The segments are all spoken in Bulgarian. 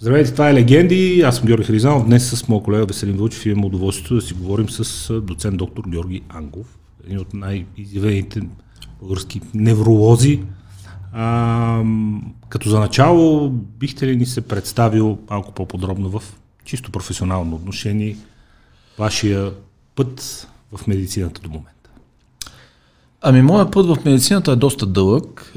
Здравейте, това е Легенди. Аз съм Георги Харизанов. Днес с моят колега Веселин Вълчев имам удоволствието да си говорим с доцент доктор Георги Ангов, един от най-изявените български невролози. А, като за начало, бихте ли ни се представил малко по-подробно в чисто професионално отношение вашия път в медицината до момента? Ами, моят път в медицината е доста дълъг.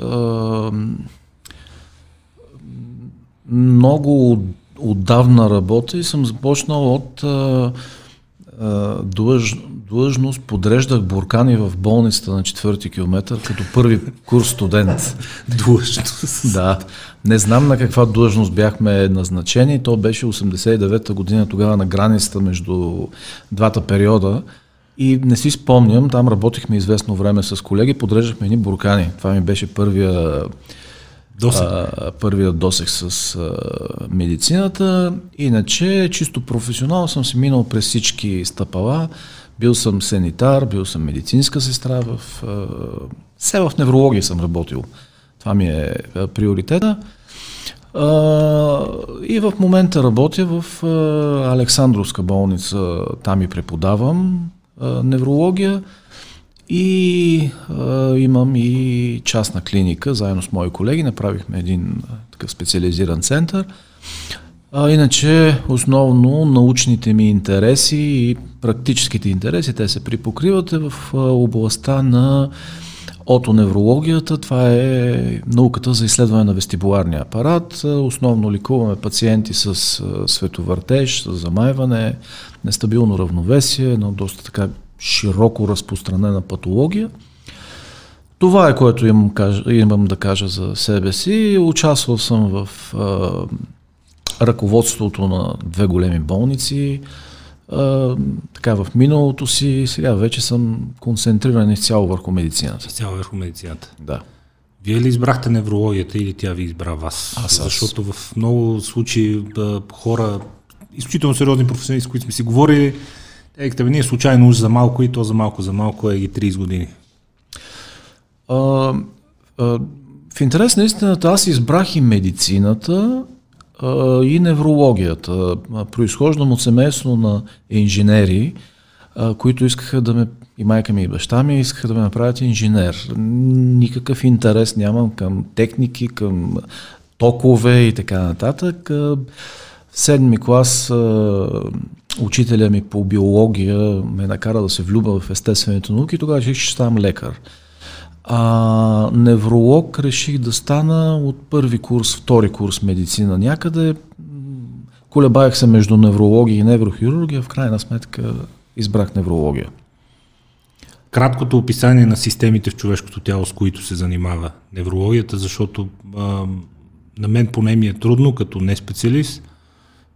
Много отдавна работя и съм започнал от длъж, длъжност, подреждах буркани в болницата на четвърти километър, като първи курс студент. длъжност? Да. Не знам на каква длъжност бяхме назначени. То беше 89-та година, тогава на границата между двата периода. И не си спомням, там работихме известно време с колеги, подреждахме едни буркани. Това ми беше първия досег, а, първия досег с а, медицината. Иначе, чисто професионално съм си минал през всички стъпала. Бил съм санитар, бил съм медицинска сестра, в, а, все в неврология съм работил. Това ми е а, приоритета. А, и в момента работя в а, Александровска болница, там и преподавам а, неврология. И а, имам и частна клиника, заедно с мои колеги, направихме един а, такъв специализиран център. А, иначе, основно научните ми интереси и практическите интереси, те се припокриват е в а, областта на отоневрологията. Това е науката за изследване на вестибуларния апарат. Основно ликуваме пациенти с световъртеж, с замайване, нестабилно равновесие, едно доста така широко разпространена патология. Това е което имам, имам да кажа за себе си. Участвал съм в а, ръководството на две големи болници. А, така в миналото си, сега вече съм концентриран изцяло върху медицината. Изцяло върху медицината. Да. Вие ли избрахте неврологията или тя ви избра вас? Аз, аз. Защото в много случаи хора, изключително сериозни професионалисти, с които сме си говорили, е, като ние случайно уж за малко и то за малко за малко е ги 30 години. А, а, в интерес на истината аз избрах и медицината а, и неврологията. Произхождам от семейство на инженери, а, които искаха да ме, и майка ми и баща ми, искаха да ме направят инженер. Никакъв интерес нямам към техники, към токове и така нататък. В седми клас учителя ми по биология ме накара да се влюба в естествените науки тогава реших, че ще ставам лекар. А, невролог реших да стана от първи курс, втори курс медицина някъде. Колебаях се между неврология и неврохирургия, в крайна сметка избрах неврология. Краткото описание на системите в човешкото тяло, с които се занимава неврологията, защото а, на мен поне ми е трудно, като не специалист,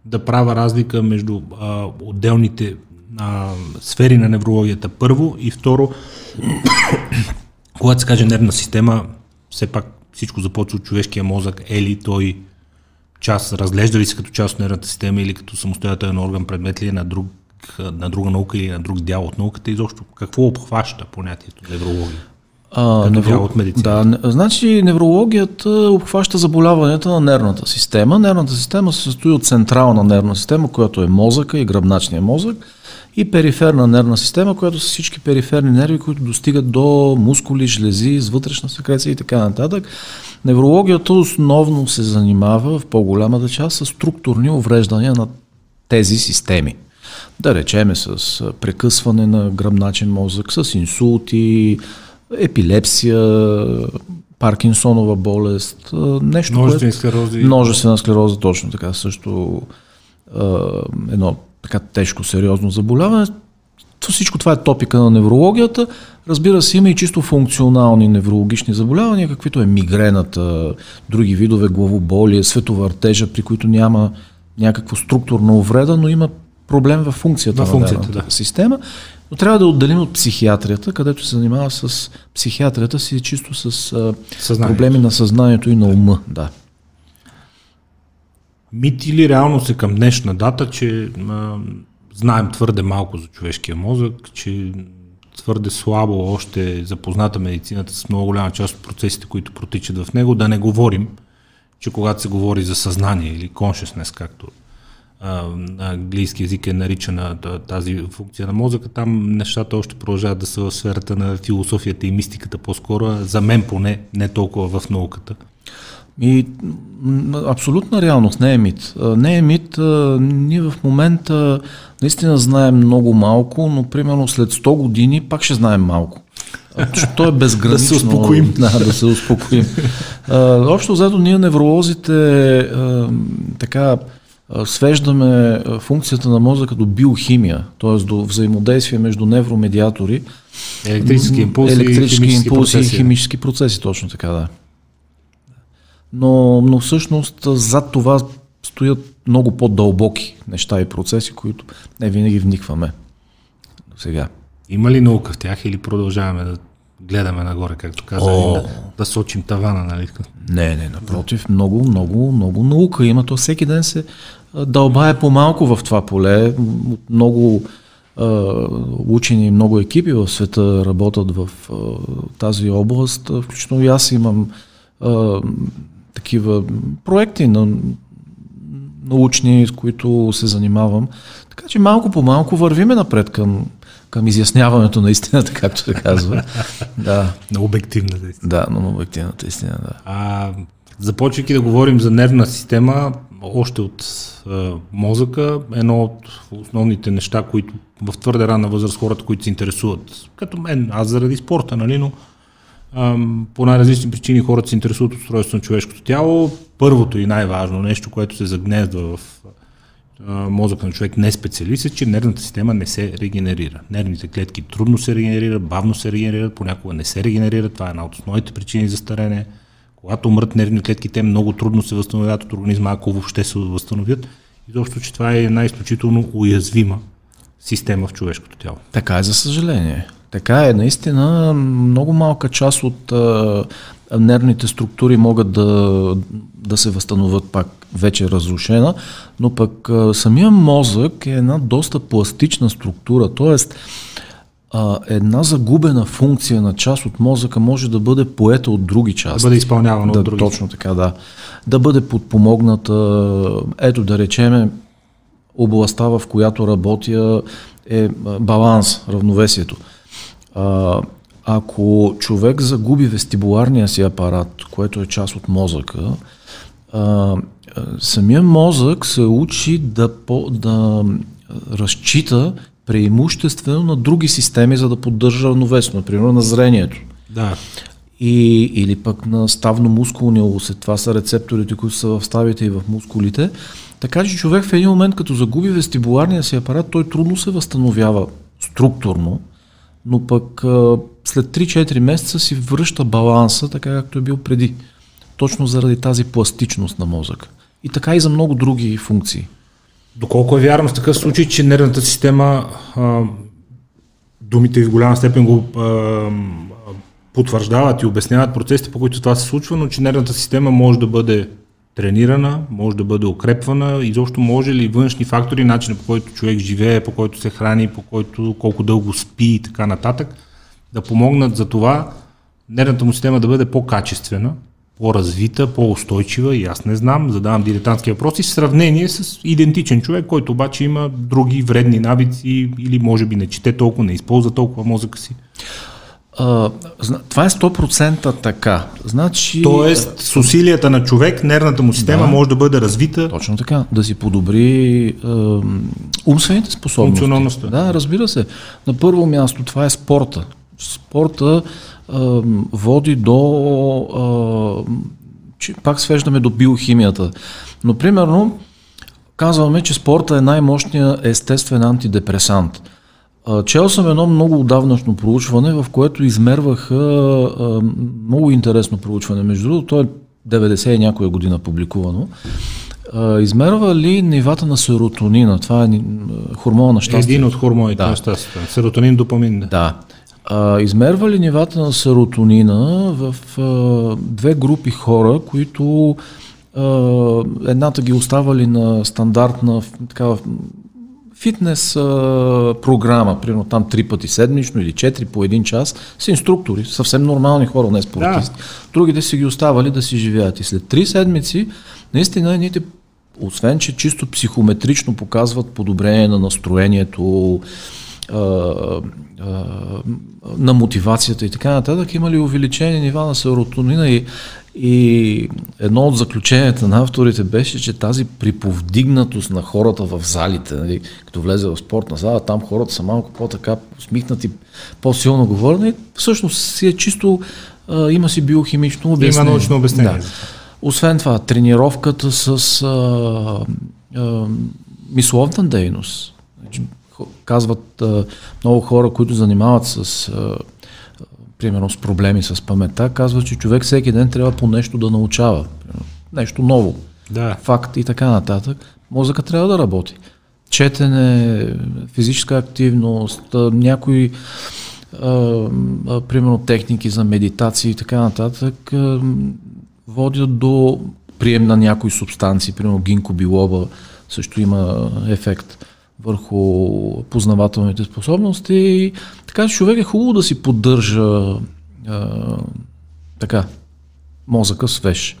да правя разлика между а, отделните а, сфери на неврологията първо и второ, когато се каже нервна система, все пак всичко започва от човешкия мозък, е той част, разглежда ли се като част от нервната система или като самостоятелен орган, предмет ли е на, друг, на друга наука или на друг дял от науката, изобщо какво обхваща понятието неврология? А, невро... от медицина. Да, значи неврологията обхваща заболяванията на нервната система. Нервната система се състои от централна нервна система, която е мозъка и гръбначния мозък, и периферна нервна система, която са всички периферни нерви, които достигат до мускули, жлези, с вътрешна секреция и така нататък. Неврологията основно се занимава в по-голямата част с структурни увреждания на тези системи. Да речеме с прекъсване на гръбначен мозък, с инсулти, епилепсия, Паркинсонова болест, нещо, Множествена склероза. Множествена склероза, точно така, също едно така тежко, сериозно заболяване. Всичко това е топика на неврологията. Разбира се, има и чисто функционални неврологични заболявания, каквито е мигрената, други видове главоболие, световъртежа, при които няма някаква структурна увреда, но има проблем в функцията, на, функцията на да. система. Но трябва да отделим от психиатрията, където се занимава с психиатрията си чисто с а, проблеми на съзнанието и на ума. Да. Мит или реално се към днешна дата, че а, знаем твърде малко за човешкия мозък, че твърде слабо още е запозната медицината с много голяма част от процесите, които протичат в него, да не говорим, че когато се говори за съзнание или consciousness, както а, на английски язик е наричана тази функция на мозъка, там нещата още продължават да са в сферата на философията и мистиката по-скоро, за мен поне, не толкова в науката. И абсолютна реалност, не е мит. Не е мит. Ние в момента наистина знаем много малко, но примерно след 100 години пак ще знаем малко. То е безгранично. да се успокоим. Да, да се успокоим. общо взето ние невролозите така свеждаме функцията на мозъка до биохимия, т.е. до взаимодействие между невромедиатори. Електрически импулси, електрически и импулси и химически процеси, точно така, да. Но, но всъщност зад това стоят много по-дълбоки неща и процеси, които не винаги вникваме сега. Има ли наука в тях или продължаваме да гледаме нагоре, както каза, да, да сочим тавана, нали? Не, не, напротив, много, много, много наука има. То всеки ден се дълбае по-малко в това поле. Много учени, много екипи в света работят в тази област. Включително и аз имам такива проекти на научни, с които се занимавам. Така че малко по малко вървиме напред към, към изясняването на истината, както се казва. да. На обективната истина. Да, на обективната истина, да. А, започвайки да говорим за нервна система, още от а, мозъка, едно от основните неща, които в твърде ранна възраст хората, които се интересуват, като мен, аз заради спорта, нали, но по най-различни причини хората се интересуват от устройството на човешкото тяло. Първото и най-важно нещо, което се загнездва в мозъка на човек не специалист е, че нервната система не се регенерира. Нервните клетки трудно се регенерират, бавно се регенерират, понякога не се регенерират. Това е една от основните причини за старене. Когато умрат нервни клетки, те много трудно се възстановяват от организма, ако въобще се възстановят. И защото, че това е една изключително уязвима система в човешкото тяло. Така е, за съжаление. Така е, наистина много малка част от нервните структури могат да, да се възстановят пак вече разрушена, но пък самия мозък е една доста пластична структура, т.е. една загубена функция на част от мозъка може да бъде поета от други части. Да бъде изпълнявана да, от други. Точно така, да. Да бъде подпомогната, ето да речеме, областта, в която работя е баланс, равновесието. А, ако човек загуби вестибуларния си апарат, което е част от мозъка, а, самия мозък се учи да, по, да разчита преимуществено на други системи, за да поддържа равновесно, например на зрението. Да. И, или пък на ставно-мускулния усет. Това са рецепторите, които са в ставите и в мускулите. Така че човек в един момент, като загуби вестибуларния си апарат, той трудно се възстановява структурно, но пък след 3-4 месеца си връща баланса, така както е бил преди. Точно заради тази пластичност на мозъка. И така и за много други функции. Доколко е вярно в такъв случай, че нервната система, а, думите в голяма степен го а, потвърждават и обясняват процесите, по които това се случва, но че нервната система може да бъде тренирана, може да бъде укрепвана, изобщо може ли външни фактори, начина по който човек живее, по който се храни, по който колко дълго спи и така нататък, да помогнат за това нервната му система да бъде по-качествена, по-развита, по-устойчива и аз не знам, задавам дилетантски въпроси в сравнение с идентичен човек, който обаче има други вредни навици или може би не чете толкова, не използва толкова мозъка си. А, това е 100% така. Значи, Тоест, с усилията на човек, нервната му система да, може да бъде развита. Точно така. Да си подобри е, умствените способности. Функционалността. Да, разбира се. На първо място това е спорта. Спорта води до. Че, пак свеждаме до биохимията. Но, примерно, казваме, че спорта е най-мощният естествен антидепресант. Чел съм едно много отдавнашно проучване, в което измерваха много интересно проучване. Между другото, то е 90 и някоя година публикувано. Измерва ли нивата на серотонина? Това е хормона на щастие. Един от хормоните да. на щастие. Серотонин, допамин. Да. А, измерва ли нивата на серотонина в а, две групи хора, които а, едната ги оставали на стандартна такава фитнес а, програма, примерно там три пъти седмично или четири по един час, с инструктори, съвсем нормални хора, не спортисти. Да. Другите си ги оставали да си живеят. И след три седмици, наистина, едните освен, че чисто психометрично показват подобрение на настроението, а, а, на мотивацията и така нататък, има ли увеличение нива на серотонина и, и едно от заключенията на авторите беше, че тази приповдигнатост на хората в залите, нали, като влезе в спортна зала, там хората са малко по-така усмихнати, по-силно говорени, всъщност си е чисто, а, има си биохимично обяснение. Има научно обяснение. Да. Освен това, тренировката с а, а, мисловна дейност. Казват много хора, които занимават с примерно с проблеми с паметта, казват, че човек всеки ден трябва по нещо да научава. Нещо ново. Да. Факт и така нататък. Мозъка трябва да работи. Четене, физическа активност, някои а, а, примерно техники за медитация и така нататък а, водят до прием на някои субстанции, примерно гинко билоба също има ефект върху познавателните способности. Така човек е хубаво да си поддържа а, така, мозъка свеж.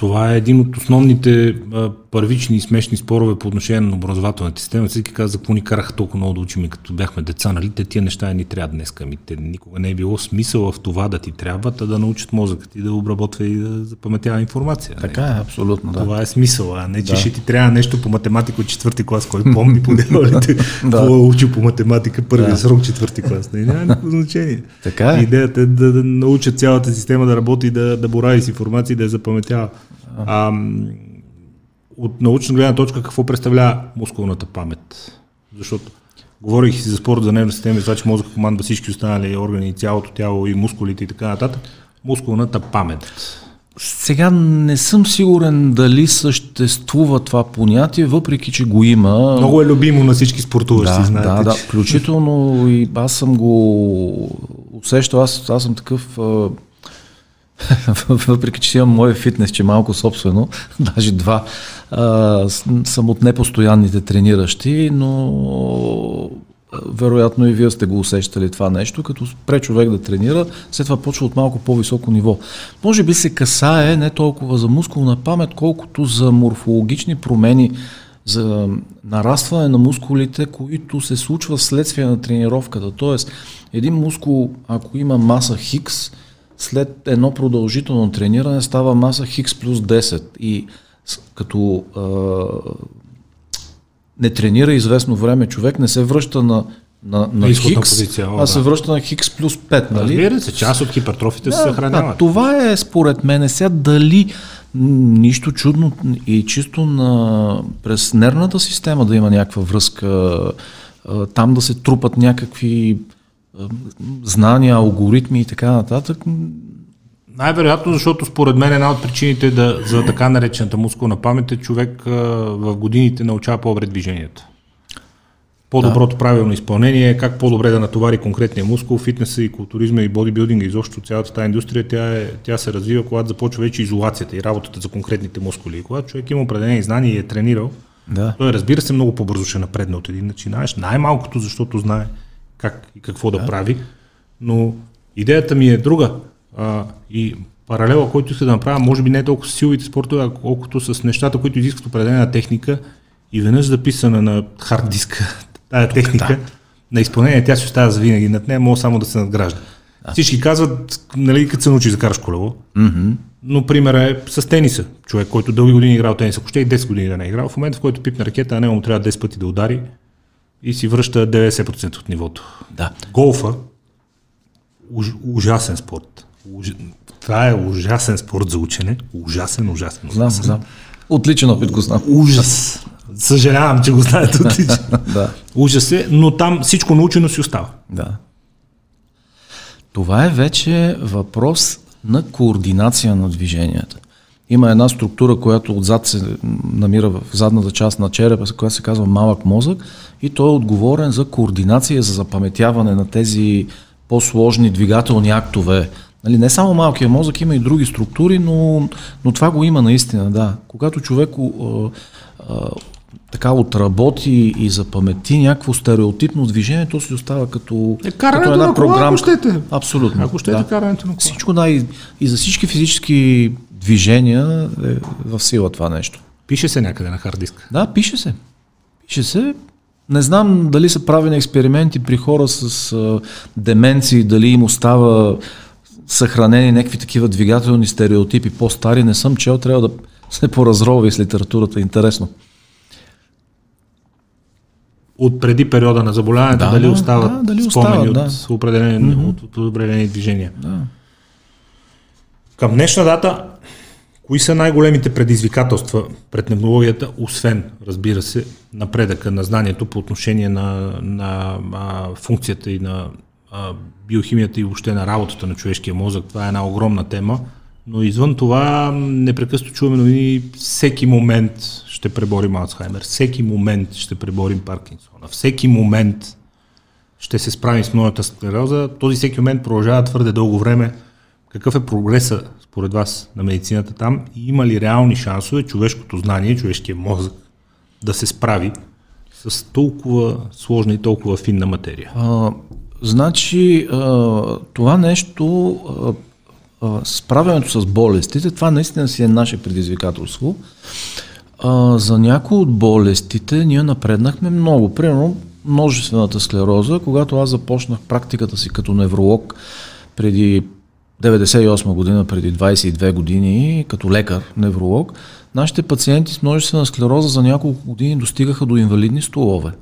Това е един от основните а, първични и смешни спорове по отношение на образователната система. Всеки каза, за какво ни караха толкова много да учим, като бяхме деца, нали? Те тия неща ни трябва днес. Ами те никога не е било смисъл в това да ти трябва, а да научат мозъка ти да обработва и да запаметява информация. Нали? Така е, абсолютно. Това да. е смисъл, а не че да. ще ти трябва нещо по математика от четвърти клас, кой помни по дяволите, да. е учил по математика първи да. срок четвърти клас. Не, няма никакво значение. Така е. Идеята е да, да научат цялата система да работи, да, да борави с информация и да я запаметява. А, от научна гледна точка какво представлява мускулната памет? Защото говорих си за спорт, за нервна система, за че мозъка командва всички останали органи, цялото тяло и мускулите и така нататък. Мускулната памет. Сега не съм сигурен дали съществува това понятие, въпреки че го има. Много е любимо на всички спортуващи, да, знаете. Да, да, включително и аз съм го усещал, аз, аз съм такъв въпреки че имам мое фитнес, че малко собствено, даже два, а, съм от непостоянните трениращи, но вероятно и вие сте го усещали това нещо, като спре човек да тренира, след това почва от малко по-високо ниво. Може би се касае не толкова за мускулна памет, колкото за морфологични промени, за нарастване на мускулите, които се случва следствие на тренировката. Тоест, един мускул, ако има маса Хикс, след едно продължително трениране става маса Хикс плюс 10 и като а, не тренира известно време, човек не се връща на, на, на Хикс, позиция, О, а да. се връща на Хикс плюс 5. Нали? Разбира се, част от хипертрофите да, се съхраняват. Да, това е според мен сега дали нищо чудно и чисто на, през нервната система да има някаква връзка, там да се трупат някакви знания, алгоритми и така нататък? Най-вероятно, защото според мен една от причините да, за така наречената мускулна памет е човек а, в годините научава по-добре движенията. По-доброто да. правилно изпълнение, как по-добре да натовари конкретния мускул, фитнеса и културизма и бодибилдинга, изобщо цялата тази индустрия, тя, е, тя се развива, когато започва вече изолацията и работата за конкретните мускули. И когато човек има определени знания и е тренирал, да. той разбира се много по-бързо ще напредне от един начинаеш, най-малкото защото знае как и какво да, да прави. Но идеята ми е друга. А, и паралела, който иска да направя, може би не е толкова с силовите спортове, колкото с нещата, които изискват определена техника и веднъж записана на хард диска тая техника, да. на изпълнение тя си остава за винаги. Над нея може само да се надгражда. Да. Всички казват, нали, като се научи да караш колело, mm-hmm. но пример е с тениса. Човек, който дълги години е играл тенис, ако ще и 10 години да не е играл, в момента в който пипне ракета, а него му трябва 10 пъти да удари, и си връща 90% от нивото. Да. Голфа, уж, ужасен спорт. Уж, това е ужасен спорт за учене. Ужасен, ужасен. ужасен. Знам, знам. Отличен опит го знам. Ужас. Съжалявам, че го знаете отлично. да. Ужас е, но там всичко научено си остава. Да. Това е вече въпрос на координация на движенията. Има една структура, която отзад се намира в задната част на черепа, която се казва малък мозък и той е отговорен за координация, за запаметяване на тези по-сложни двигателни актове Нали, не само малкия мозък, има и други структури, но, но това го има наистина, да. Когато човек а, а, така отработи и запамети някакво стереотипно движение, то си остава като, е, като една на кола, програма. ако щете. Абсолютно. Ако щете да. карането на кола. Всичко да, и, и за всички физически движения е в сила това нещо. Пише се някъде на хард диск. Да, пише се. Пише се. Не знам дали са правени експерименти при хора с а, деменции, дали им остава съхранени някакви такива двигателни стереотипи по-стари. Не съм чел, трябва да се поразровя с литературата. Интересно. От преди периода на заболяването, Да, дали да, остават да, дали спомени остават, от, определени, от, от определени движения. Да. Към днешна дата, кои са най-големите предизвикателства пред технологията, освен, разбира се, напредъка на знанието по отношение на, на а, функцията и на а, биохимията и въобще на работата на човешкия мозък? Това е една огромна тема. Но извън това, непрекъснато чуваме новини, всеки момент ще преборим Алцхаймер, всеки момент ще преборим Паркинсона, всеки момент ще се справим с моята склероза. Този всеки момент продължава твърде дълго време. Какъв е прогреса според вас на медицината там и има ли реални шансове човешкото знание, човешкия мозък да се справи с толкова сложна и толкова финна материя? А, значи, а, това нещо, а, а, справянето с болестите, това наистина си е наше предизвикателство. А, за някои от болестите ние напреднахме много. Примерно, множествената склероза, когато аз започнах практиката си като невролог преди 98 година, преди 22 години, като лекар, невролог, нашите пациенти с множествена склероза за няколко години достигаха до инвалидни столове.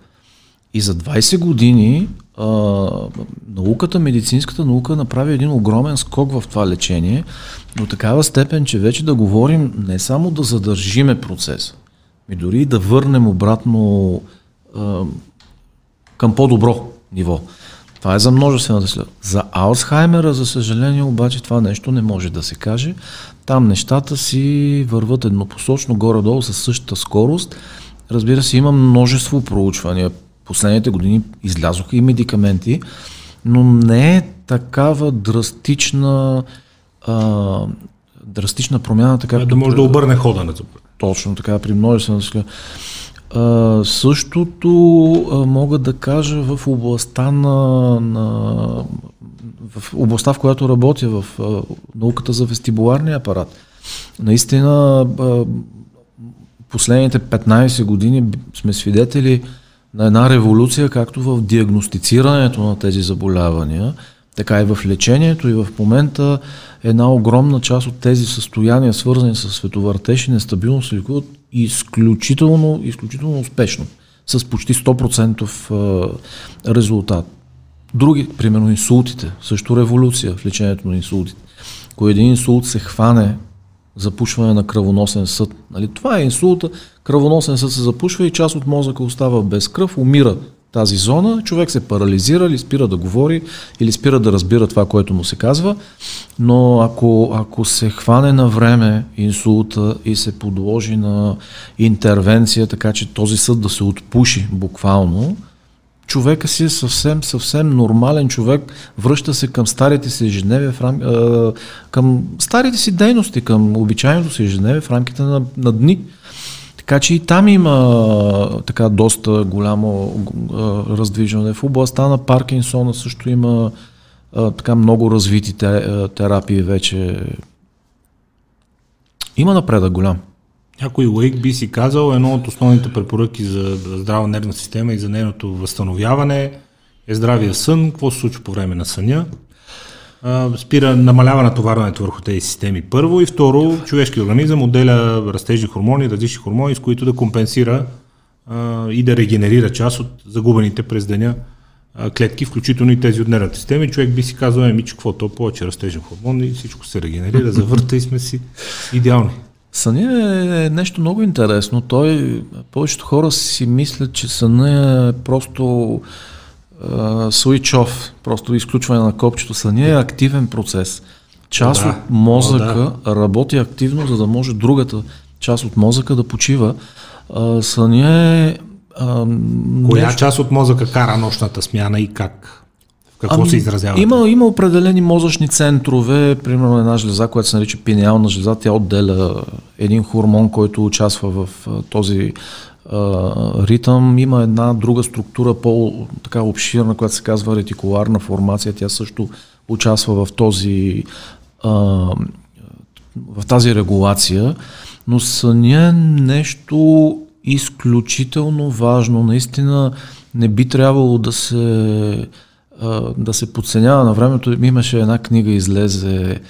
И за 20 години а, науката, медицинската наука направи един огромен скок в това лечение, до такава степен, че вече да говорим не само да задържиме процеса, ми дори да върнем обратно а, към по-добро ниво. Това е за множествената след. За Алцхаймера, за съжаление, обаче това нещо не може да се каже. Там нещата си върват еднопосочно горе-долу със същата скорост. Разбира се, има множество проучвания. Последните години излязоха и медикаменти, но не е такава драстична, а, драстична промяна, така да може да обърне хода на това. Точно така, при множествена склероза. А, същото а, мога да кажа в областта на, на в областта, в която работя, в а, науката за вестибуларния апарат. Наистина, а, последните 15 години сме свидетели на една революция, както в диагностицирането на тези заболявания, така и в лечението и в момента една огромна част от тези състояния, свързани с световъртеж и нестабилност, лекуват изключително, изключително успешно, с почти 100% резултат. Други, примерно инсултите, също революция в лечението на инсултите. Ако един инсулт се хване запушване на кръвоносен съд, нали, това е инсулта, кръвоносен съд се запушва и част от мозъка остава без кръв, умира тази зона, човек се парализира или спира да говори, или спира да разбира това, което му се казва, но ако, ако се хване на време инсулта и се подложи на интервенция, така че този съд да се отпуши буквално, човека си е съвсем, съвсем нормален човек, връща се към старите си ежедневие, рам... към старите си дейности, към обичайното си ежедневие в рамките на, на дни. Така че и там има така доста голямо раздвижване. В областта на Паркинсона също има така много развити те, терапии вече. Има напредък голям. Някой лаик би си казал, едно от основните препоръки за здрава нервна система и за нейното възстановяване е здравия сън, какво се случва по време на съня. Спира, намалява натоварването върху тези системи първо и второ, човешки организъм отделя растежни хормони, различни хормони, с които да компенсира а, и да регенерира част от загубените през деня а, клетки, включително и тези от нервната система. Човек би си казал, еми, че какво то повече растежен хормон и всичко се регенерира, завърта и сме си идеални. Съня е нещо много интересно. Той, повечето хора си мислят, че съня е просто switch off, просто изключване на копчето. Съня е активен процес. Част да, от мозъка да. работи активно, за да може другата част от мозъка да почива. Uh, съня е... Коя нещо... част от мозъка кара нощната смяна и как? какво ами, се изразява? Има, има определени мозъчни центрове, примерно една жлеза, която се нарича пинеална жлеза, тя отделя един хормон, който участва в този ритъм. Има една друга структура, по-така обширна, която се казва ретикуларна формация. Тя също участва в този а, в тази регулация, но съня нещо изключително важно. Наистина не би трябвало да се, да се подценява. На времето имаше една книга, излезе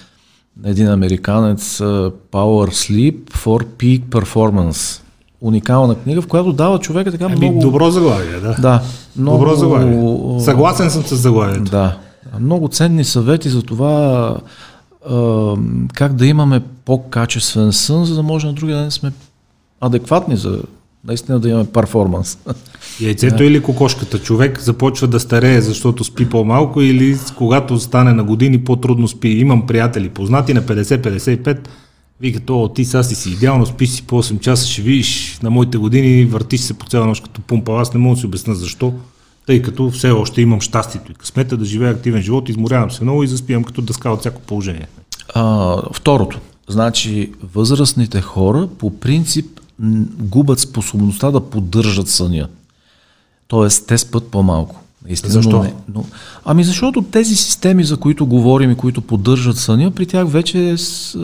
един американец Power Sleep for Peak Performance. Уникална книга, в която дава човека така Еми, много... Добро заглавие, да. Да. Много... Добро заглавие. Съгласен съм с заглавието. Да. Много ценни съвети за това как да имаме по-качествен сън, за да може на другия ден сме адекватни за наистина да имаме перформанс. Яйцето или кокошката? Човек започва да старее, защото спи по-малко или когато стане на години по-трудно спи. Имам приятели, познати на 50-55, вика, то ти сега си си идеално, спиш си по 8 часа, ще видиш на моите години, въртиш се по цяла нощ като пумпа. Аз не мога да си обясна защо, тъй като все още имам щастието и късмета да живея активен живот, изморявам се много и заспивам като дъска от всяко положение. А, второто, значи възрастните хора по принцип губят способността да поддържат съня. Тоест, те спът по-малко. Истина, Защо? Но не, но, ами защото тези системи, за които говорим и които поддържат съня, при тях вече с,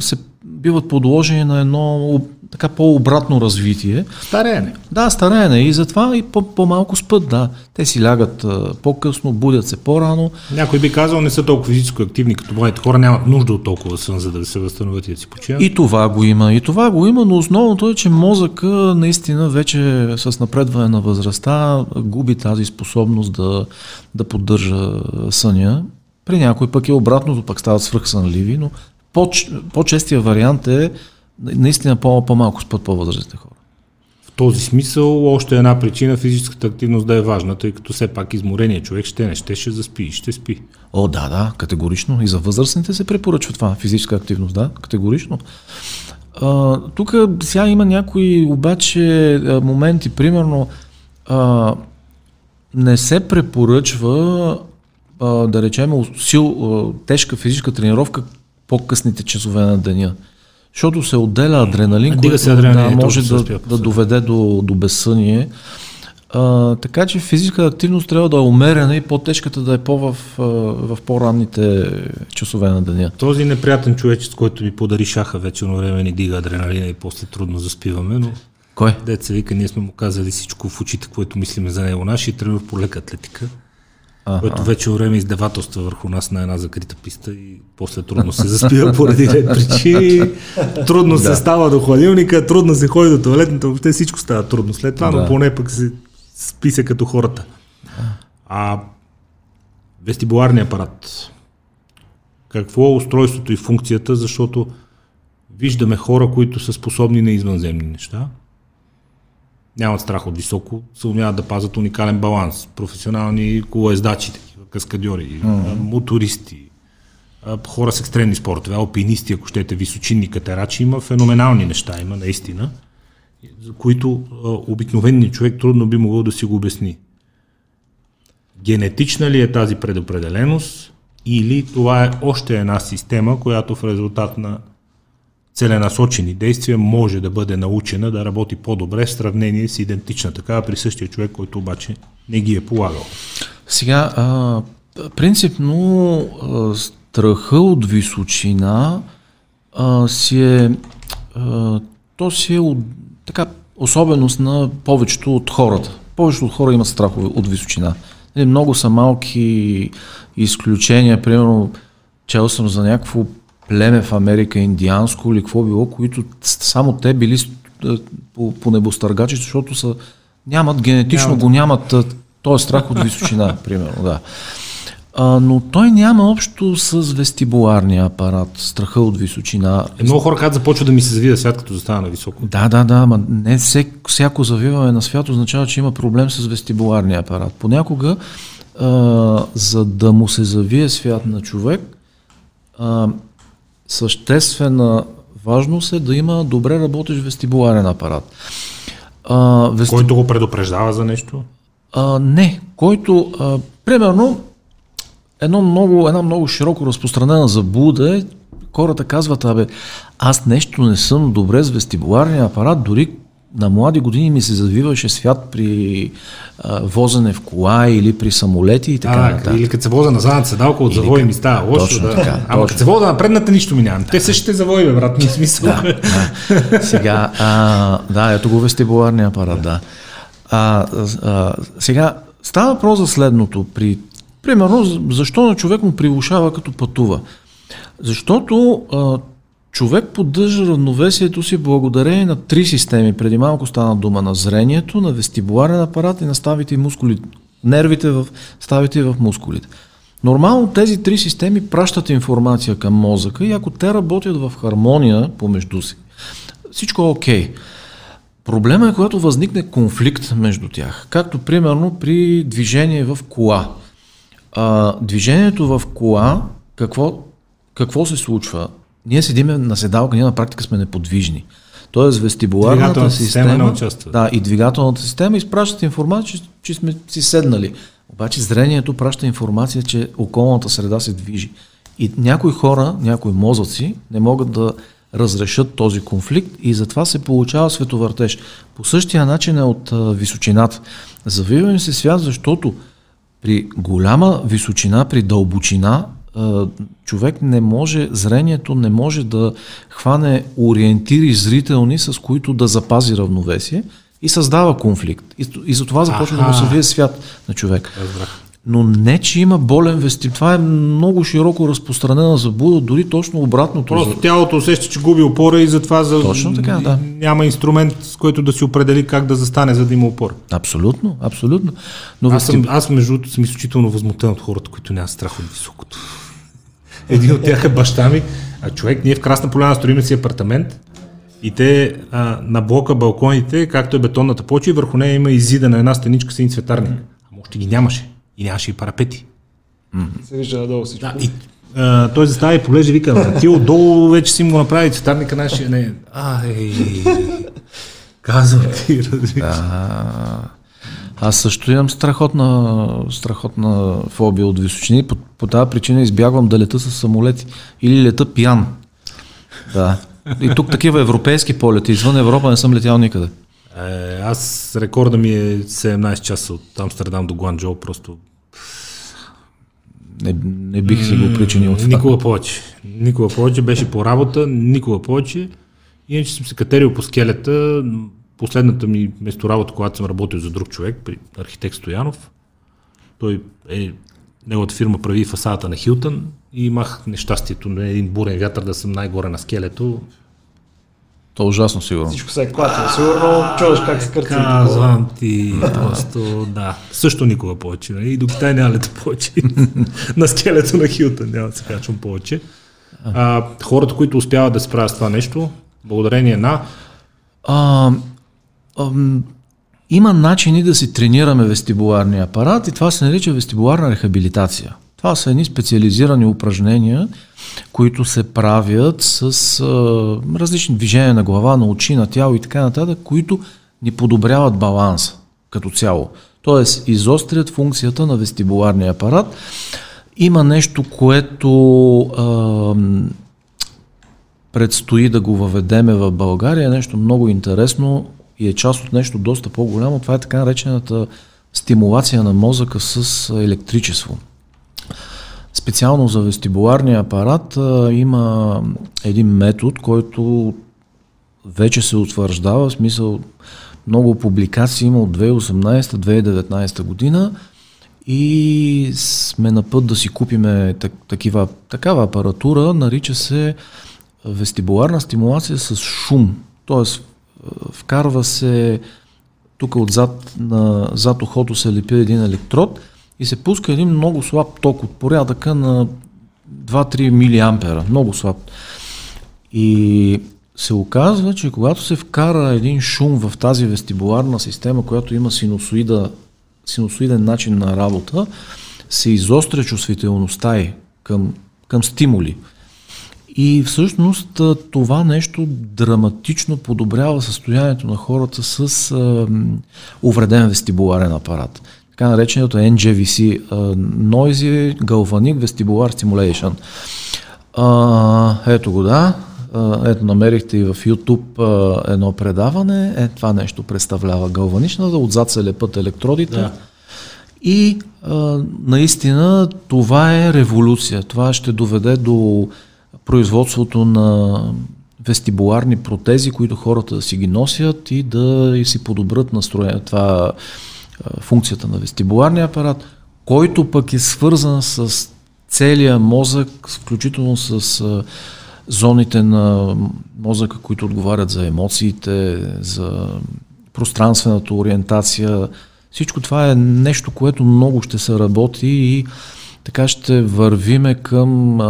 се биват подложени на едно така по-обратно развитие. Стареене. Да, стареене и затова и по-малко спът, да. Те си лягат по-късно, будят се по-рано. Някой би казал, не са толкова физически активни като младите хора, нямат нужда от толкова сън, за да се възстановят и да си починат. И това го има, и това го има, но основното е, че мозъка наистина вече с напредване на възрастта губи тази способност да, да поддържа съня. При някой пък е обратното, пък стават свръхсънливи, но по-честия вариант е наистина по-малко спът по-възрастните хора. В този смисъл още една причина физическата активност да е важна, тъй като все пак изморение човек ще не ще, ще заспи, ще спи. О, да, да, категорично. И за възрастните се препоръчва това, физическа активност, да, категорично. Тук сега има някои обаче моменти, примерно а, не се препоръчва а, да речем сил, а, тежка физическа тренировка по-късните часове на деня. Защото се отделя адреналин, който се адреналин, да, може да, да доведе до, до безсъние. А, така че физическа активност трябва да е умерена и по-тежката да е по в, в по-ранните часове на деня. Този неприятен човек, с който ми подари шаха вече на време ни дига адреналина и после трудно заспиваме, но кой? Деца вика, ние сме му казали всичко в очите, което мислиме за него. Нашия тренер по лека атлетика. Ага. което вече време издевателства върху нас на една закрита писта и после трудно се заспива поради ред причини. Трудно се става до хладилника, трудно се ходи до туалетната, въобще всичко става трудно след това, да. но поне пък се спи се като хората. А вестибуларния апарат. Какво е устройството и функцията, защото виждаме хора, които са способни на извънземни неща, нямат страх от високо, се умяват да пазят уникален баланс. Професионални колоездачи, каскадьори, mm-hmm. мотористи, хора с екстремни спортове, алпинисти, ако щете, височинни катерачи, има феноменални неща, има наистина, за които обикновеният човек трудно би могъл да си го обясни. Генетична ли е тази предопределеност или това е още една система, която в резултат на целенасочени действия може да бъде научена да работи по-добре в сравнение с идентична такава при същия човек, който обаче не ги е полагал. Сега, а, принципно а, страха от височина а, си е, а, то си е от, така, особеност на повечето от хората. Повечето от хора имат страх от височина. Нали, много са малки изключения, примерно чел съм за някакво племе в Америка, индианско или какво било, които само те били по, по небостъргачи, защото са, нямат генетично, нямат. го нямат този страх от височина, примерно, да. А, но той няма общо с вестибуларния апарат, страха от височина. Е, много хора казват, започва да ми се завива свят, като застана на високо. Да, да, да, ама не всек, всяко завиване на свят означава, че има проблем с вестибуларния апарат. Понякога, а, за да му се завие свят на човек, а, съществена важност е да има добре работещ вестибуларен апарат. А, вести... Който го предупреждава за нещо? А, не, който а, Примерно, едно много, една много широко разпространена заблуда е, хората казват, абе, аз нещо не съм добре с вестибуларния апарат, дори на млади години ми се завиваше свят при а, возене в кола или при самолети и така нататък. Или като се воза на задната седалка от завои ми става лошо. Точно да. така. Ама като се воза на предната нищо ми нямам. Те същите завои, бе, брат, ми смисъл. Да, да. Сега, а, да, ето го вестибуларния апарат, да. А, а, сега, става въпрос за следното. При, примерно, защо на човек му прилушава като пътува? Защото а, човек поддържа равновесието си благодарение на три системи. Преди малко стана дума на зрението, на вестибуларен апарат и на ставите и мускули, нервите в ставите и в мускулите. Нормално тези три системи пращат информация към мозъка и ако те работят в хармония помежду си, всичко е окей. Okay. Проблема е, когато възникне конфликт между тях. Както примерно при движение в кола. А, движението в кола, какво, какво се случва? Ние седиме на седалка, ние на практика сме неподвижни. Тоест вестибуларната система, система да, и двигателната система изпращат информация, че, че сме си седнали. Обаче зрението праща информация, че околната среда се движи. И някои хора, някои мозъци не могат да разрешат този конфликт и затова се получава световъртеж. По същия начин е от а, височината. Завиваме се свят, защото при голяма височина, при дълбочина, човек не може, зрението не може да хване ориентири зрителни, с които да запази равновесие и създава конфликт. И, и затова започва да му се вие свят на човек. Разбрах но не, че има болен вестиб. Това е много широко разпространена заблуда, дори точно обратното. Просто тялото усеща, че губи опора и затова за... точно така, да. няма инструмент, с който да си определи как да застане, за да има опора. Абсолютно, абсолютно. Но аз, вестиб... съм, аз между другото съм изключително възмутен от хората, които нямат страх от високото. Един от тях е баща ми. А човек, ние в Красна поляна строим си апартамент и те а, на блока балконите, както е бетонната почва, и върху нея има изида на една стеничка с един цветарник. А още ги нямаше и нямаше и парапети. Mm-hmm. Се вижда надолу всичко. Да, и, а, той застава и полежи вика, ти отдолу вече си му направи цветарника нашия. Не. Ай, казвам ти, Да. Аз също имам страхотна, страхотна фобия от височини. По, по тази причина избягвам да лета с самолети или лета пиян. Да. И тук такива европейски полети. Извън Европа не съм летял никъде. Е, аз рекорда ми е 17 часа от Амстердам до Гуанчжоу, просто не, не бих си го причинил това. Никога повече. Никога повече. Беше по работа, никога повече. Иначе съм се катерил по скелета. Последната ми место работа, когато съм работил за друг човек, при архитект Стоянов, той е, неговата фирма прави фасадата на Хилтън и имах нещастието на един бурен вятър да съм най-горе на скелето. То е ужасно сигурно. Всичко се е клатило. Сигурно чуваш как се кърци. Казвам ти, просто да. Също никога повече. Нали? И до Китай няма лето повече. на скелето на Хилтън няма да се качвам повече. А, хората, които успяват да справят с това нещо, благодарение на... А, има начини да си тренираме вестибуларния апарат и това се нарича вестибуларна рехабилитация. Това са едни специализирани упражнения, които се правят с а, различни движения на глава, на очи, на тяло и така нататък, които ни подобряват баланса като цяло. Тоест, изострят функцията на вестибуларния апарат. Има нещо, което а, предстои да го въведеме в България, нещо много интересно и е част от нещо доста по-голямо. Това е така наречената стимулация на мозъка с електричество. Специално за вестибуларния апарат а, има един метод, който вече се утвърждава, в смисъл много публикации има от 2018-2019 година и сме на път да си купиме такива, такава апаратура, нарича се вестибуларна стимулация с шум. Тоест, вкарва се тук отзад на зад ухото се лепи един електрод – и се пуска един много слаб ток от порядъка на 2-3 милиампера, много слаб. И се оказва, че когато се вкара един шум в тази вестибуларна система, която има синусоида, синусоиден начин на работа, се изостря чувствителността й към, към стимули. И всъщност това нещо драматично подобрява състоянието на хората с а, увреден вестибуларен апарат. така нареченото NGVC, uh, Noisy Galvanic Vestibular Stimulation. Uh, ето го, да. Ето намерихте и в YouTube едно предаване. Е, това нещо представлява галваничната, отзад се лепат електродите. Да. И а, наистина това е революция. Това ще доведе до производството на вестибуларни протези, които хората да си ги носят и да и си подобрят настроение. Това функцията на вестибуларния апарат, който пък е свързан с целия мозък, включително с зоните на мозъка, които отговарят за емоциите, за пространствената ориентация. Всичко това е нещо, което много ще се работи и така ще вървиме към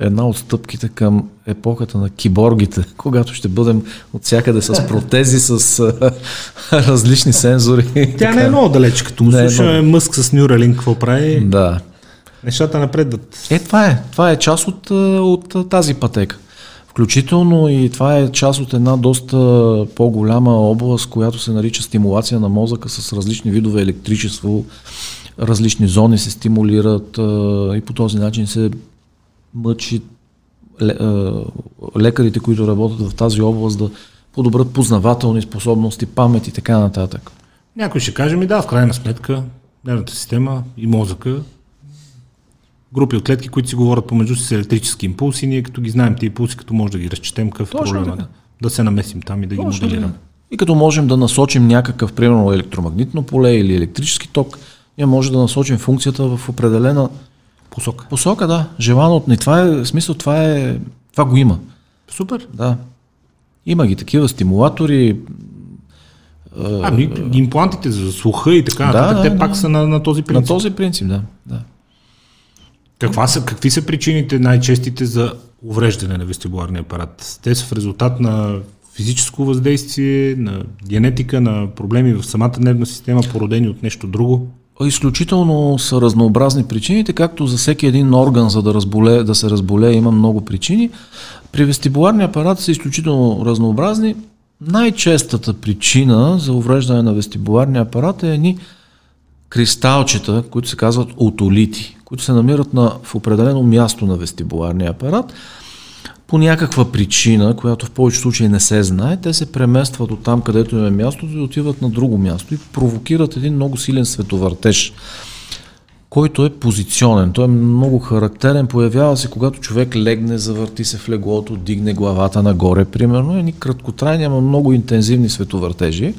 една от стъпките към епохата на киборгите, когато ще бъдем от всякъде с протези, с а, различни сензори. Тя не е много далеч, като му е слушаме много... Мъск с Neuralink, какво прави. Да. Нещата напредват. Е, това е. Това е част от, от тази пътека. Включително и това е част от една доста по-голяма област, която се нарича стимулация на мозъка с различни видове електричество, различни зони се стимулират и по този начин се мъчи лекарите, които работят в тази област да подобрят познавателни способности, памет и така нататък. Някой ще каже ми да, в крайна сметка нервната система и мозъка групи от клетки, които си говорят помежду си с електрически импулси, ние като ги знаем тези импулси, като може да ги разчетем, какъв е проблема да, да се намесим там и да Точно ги моделираме. И като можем да насочим някакъв, примерно електромагнитно поле или електрически ток, ние може да насочим функцията в определена посока. Посока, да. Желано от ни. Това е, в смисъл, това е, това го има. Супер. Да. Има ги такива стимулатори. Ами, имплантите за слуха и така нататък, да, те да, пак да. са на, на този принцип. На този принцип, да. да. Каква са, какви са причините най-честите за увреждане на вестибуларния апарат? Те са в резултат на физическо въздействие, на генетика, на проблеми в самата нервна система, породени от нещо друго? Изключително са разнообразни причините, както за всеки един орган, за да, разболе, да се разболее, има много причини. При вестибуларния апарат са изключително разнообразни. Най-честата причина за увреждане на вестибуларния апарат е едни кристалчета, които се казват отолити, които се намират на, в определено място на вестибуларния апарат. По някаква причина, която в повечето случаи не се знае, те се преместват от там, където им е мястото и отиват на друго място и провокират един много силен световъртеж, който е позиционен. Той е много характерен. Появява се, когато човек легне, завърти се в леглото, дигне главата нагоре, примерно. Едни краткотрайни, ама много интензивни световъртежи.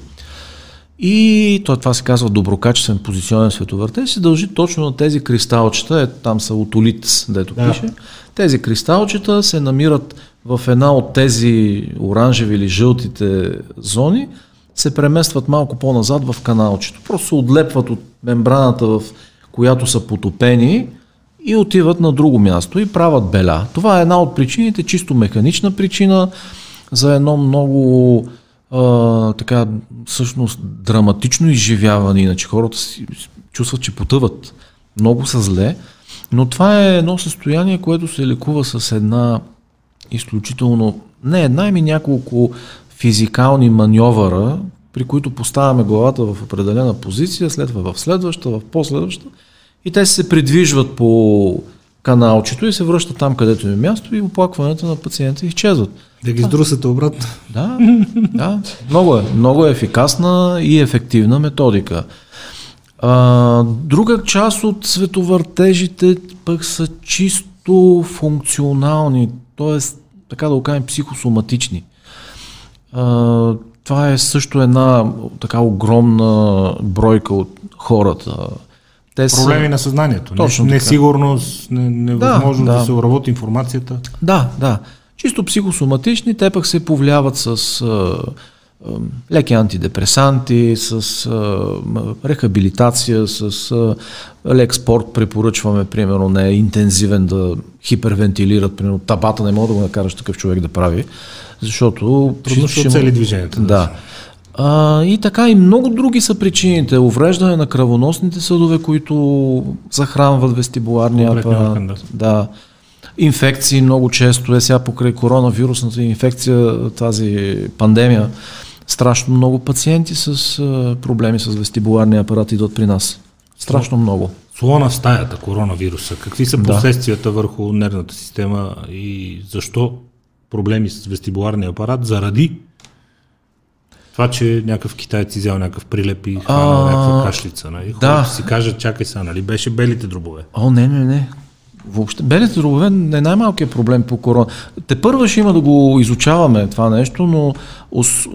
И то, това се казва доброкачествен позиционен световъртеж, се дължи точно на тези кристалчета, е, там са отолит, дето да. пише. Тези кристалчета се намират в една от тези оранжеви или жълтите зони, се преместват малко по-назад в каналчето. Просто се отлепват от мембраната, в която са потопени и отиват на друго място и правят беля. Това е една от причините, чисто механична причина за едно много а, така, всъщност драматично изживяване, иначе хората си чувстват, че потъват. Много са зле, но това е едно състояние, което се лекува с една изключително, не една, ами няколко физикални маньовъра, при които поставяме главата в определена позиция, след това в следваща, в последваща и те се придвижват по каналчето и се връщат там, където е място и оплакването на пациента изчезват. Да ги сдрусате обратно. Да, да. Много е. Много е ефикасна и ефективна методика. А, друга част от световъртежите пък са чисто функционални, т.е. така да го кажем психосоматични. А, това е също една така огромна бройка от хората. Те Проблеми са... на съзнанието. Точно Несигурност, невъзможност да, да. да се уработи информацията. Да, да. Чисто психосоматични, те пък се повлияват с а, а, леки антидепресанти, с а, рехабилитация, с а, лек спорт препоръчваме, примерно не е интензивен да хипервентилират, примерно табата не мога да го накараш такъв човек да прави, защото... Трудно ще цели движението. Да. А, и така и много други са причините. Увреждане на кръвоносните съдове, които захранват вестибуларния апарат. Да. Инфекции много често е сега покрай коронавирусната инфекция, тази пандемия страшно много пациенти с проблеми с вестибуларния апарат идват при нас. Страшно много. Слона в стаята, коронавируса. Какви са последствията да. върху нервната система и защо проблеми с вестибуларния апарат заради това, че някакъв китаец изял някакъв прилеп и хвана някаква кашлица. Нали? Хората да. си кажат, чакай са, нали? Беше белите дробове. О, не, не, не. Въобще, белите дробове не е най-малкият проблем по корона. Те първо ще има да го изучаваме това нещо, но ос,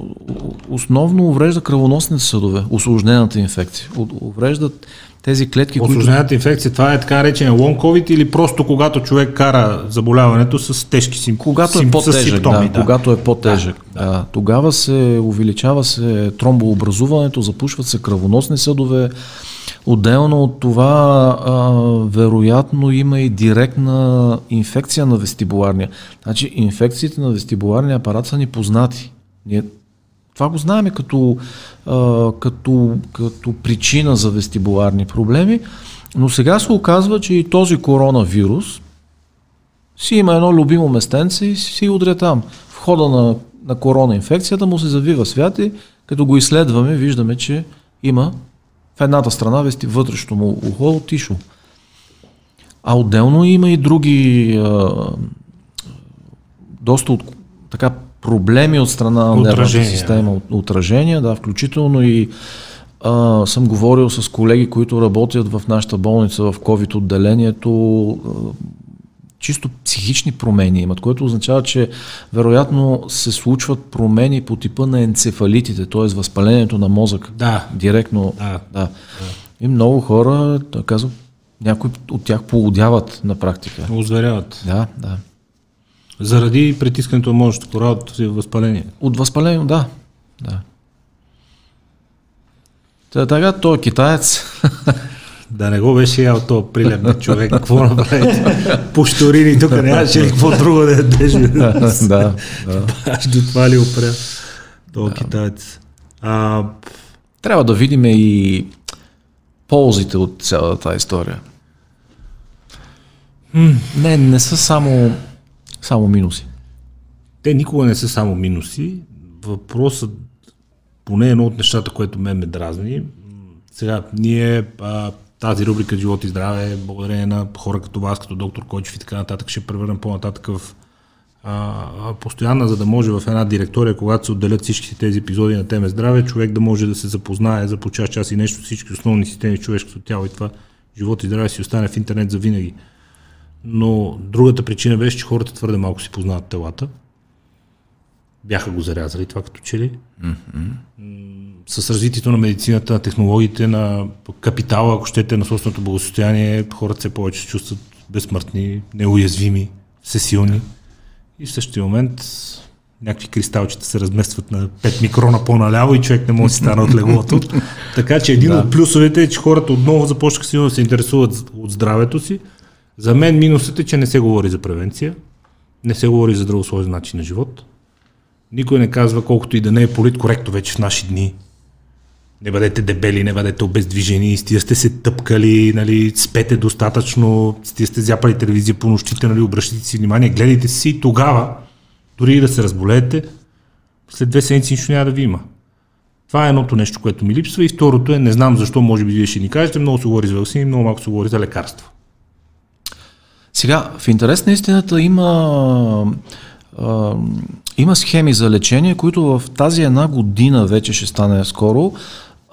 основно уврежда кръвоносните съдове, осложнената инфекция. Увреждат тези клетки, Осложнената които... инфекция, това е така речен лон COVID или просто когато човек кара заболяването с тежки сим... когато сим... е по-тежък, симптоми, да, да. Когато е по-тежък. Да. Да. Тогава се увеличава се тромбообразуването, запушват се кръвоносни съдове. Отделно от това, а, вероятно има и директна инфекция на вестибуларния. Значи, инфекциите на вестибуларния апарат са ни познати. Ние това го знаем като, като, като причина за вестибуларни проблеми, но сега се оказва, че и този коронавирус си има едно любимо местенце и си удря там. В хода на, на корона инфекцията му се завива свят и като го изследваме, виждаме, че има в едната страна вести вътрешно му ухо отишло. А отделно има и други а, доста от, така проблеми от страна на нервната система, от, отражения, да, включително и а, съм говорил с колеги, които работят в нашата болница в COVID отделението, а, чисто психични промени имат, което означава, че вероятно се случват промени по типа на енцефалитите, т.е. възпалението на мозък. Да. Директно. Да. да. И много хора, казвам, някои от тях полудяват на практика. Озверяват. Да, да. Заради притискането на мозъчната кора от възпаление. От възпаление, да. да. Та, така, той е китаец. Да не го беше ял то прилепен човек, какво направи? Пушторини, тук нямаше ли какво друго да ядеш? да, да. Аж до това ли опря то да. китаец. А... Трябва да видим и ползите от цялата тази история. Не, не са само само минуси. Те никога не са само минуси. Въпросът, поне едно от нещата, което мен ме дразни, сега ние а, тази рубрика Живот и здраве, благодарение на хора като вас, като доктор Койчев и така нататък, ще превърнем по-нататък в а, постоянна, за да може в една директория, когато се отделят всички тези епизоди на теме здраве, човек да може да се запознае за по час час и нещо всички основни системи човешкото тяло и това живот и здраве си остане в интернет за винаги. Но другата причина беше, че хората твърде малко си познават телата. Бяха го зарязали това като че ли. Mm-hmm. С развитието на медицината, на технологиите, на капитала, ако щете, на собственото благосостояние, хората все повече се чувстват безсмъртни, неуязвими, всесилни. И в същия момент някакви кристалчета се разместват на 5 микрона по-наляво и човек не може да си стане от леглото. така че един да. от плюсовете е, че хората отново започнаха силно да се интересуват от здравето си, за мен минусът е, че не се говори за превенция, не се говори за здравословен начин на живот. Никой не казва, колкото и да не е политкоректно вече в наши дни. Не бъдете дебели, не бъдете обездвижени, стига сте се тъпкали, нали, спете достатъчно, стига сте зяпали телевизия по нощите, нали, обръщайте си внимание, гледайте си и тогава, дори и да се разболеете, след две седмици нищо няма да ви има. Това е едното нещо, което ми липсва и второто е, не знам защо, може би вие ще ни кажете, много се говори за вакцини, много малко се говори за лекарства. Сега, в интерес на истината има, а, има схеми за лечение, които в тази една година вече ще стане скоро,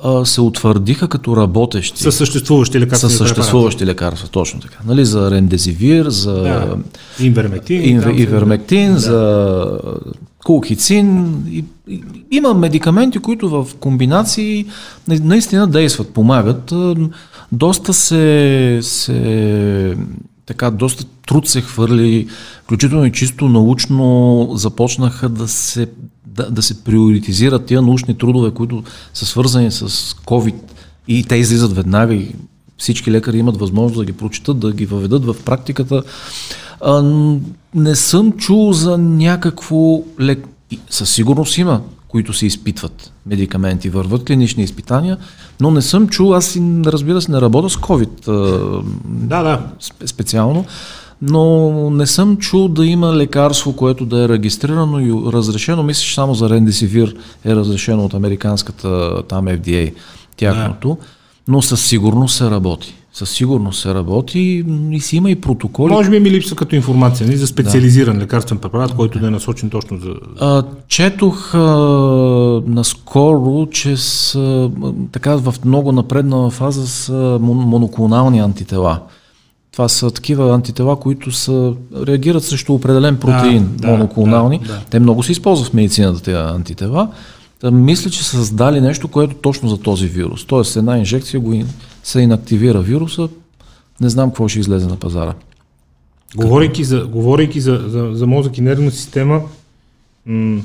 а, се утвърдиха като работещи. Със съществуващи лекарства. Със съществуващи лекарства, точно така. Нали, за рендезивир, за да. инвермектин, инвер, инвермектин да. за колхицин. И, и, има медикаменти, които в комбинации наистина действат, помагат. Доста се, се така доста труд се хвърли, включително и чисто научно започнаха да се, да, да се приоритизират тия научни трудове, които са свързани с COVID и те излизат веднага и всички лекари имат възможност да ги прочитат, да ги въведат в практиката. А, не съм чул за някакво лек... Със сигурност има които се изпитват медикаменти, върват клинични изпитания, но не съм чул, аз разбира се не работя с COVID да, да. специално, но не съм чул да има лекарство, което да е регистрирано и разрешено. Мисля, че само за Рендесивир е разрешено от американската там FDA, тяхното, да. но със сигурност се работи. Със сигурност се работи и си има и протоколи. Може би ми липсва като информация нали, за специализиран да. лекарствен препарат, който да е насочен точно за... А, четох а, наскоро, че с, така в много напреднала фаза с моноклонални антитела. Това са такива антитела, които са, реагират срещу определен протеин, да, моноклонални. Да, да. Те много се използват в медицината тези антитела. Та, мисля, че са създали нещо, което е точно за този вирус. Тоест една инжекция го се инактивира вируса, не знам какво ще излезе на пазара. Говорейки за, говорейки за, за, за мозък и нервна система, м-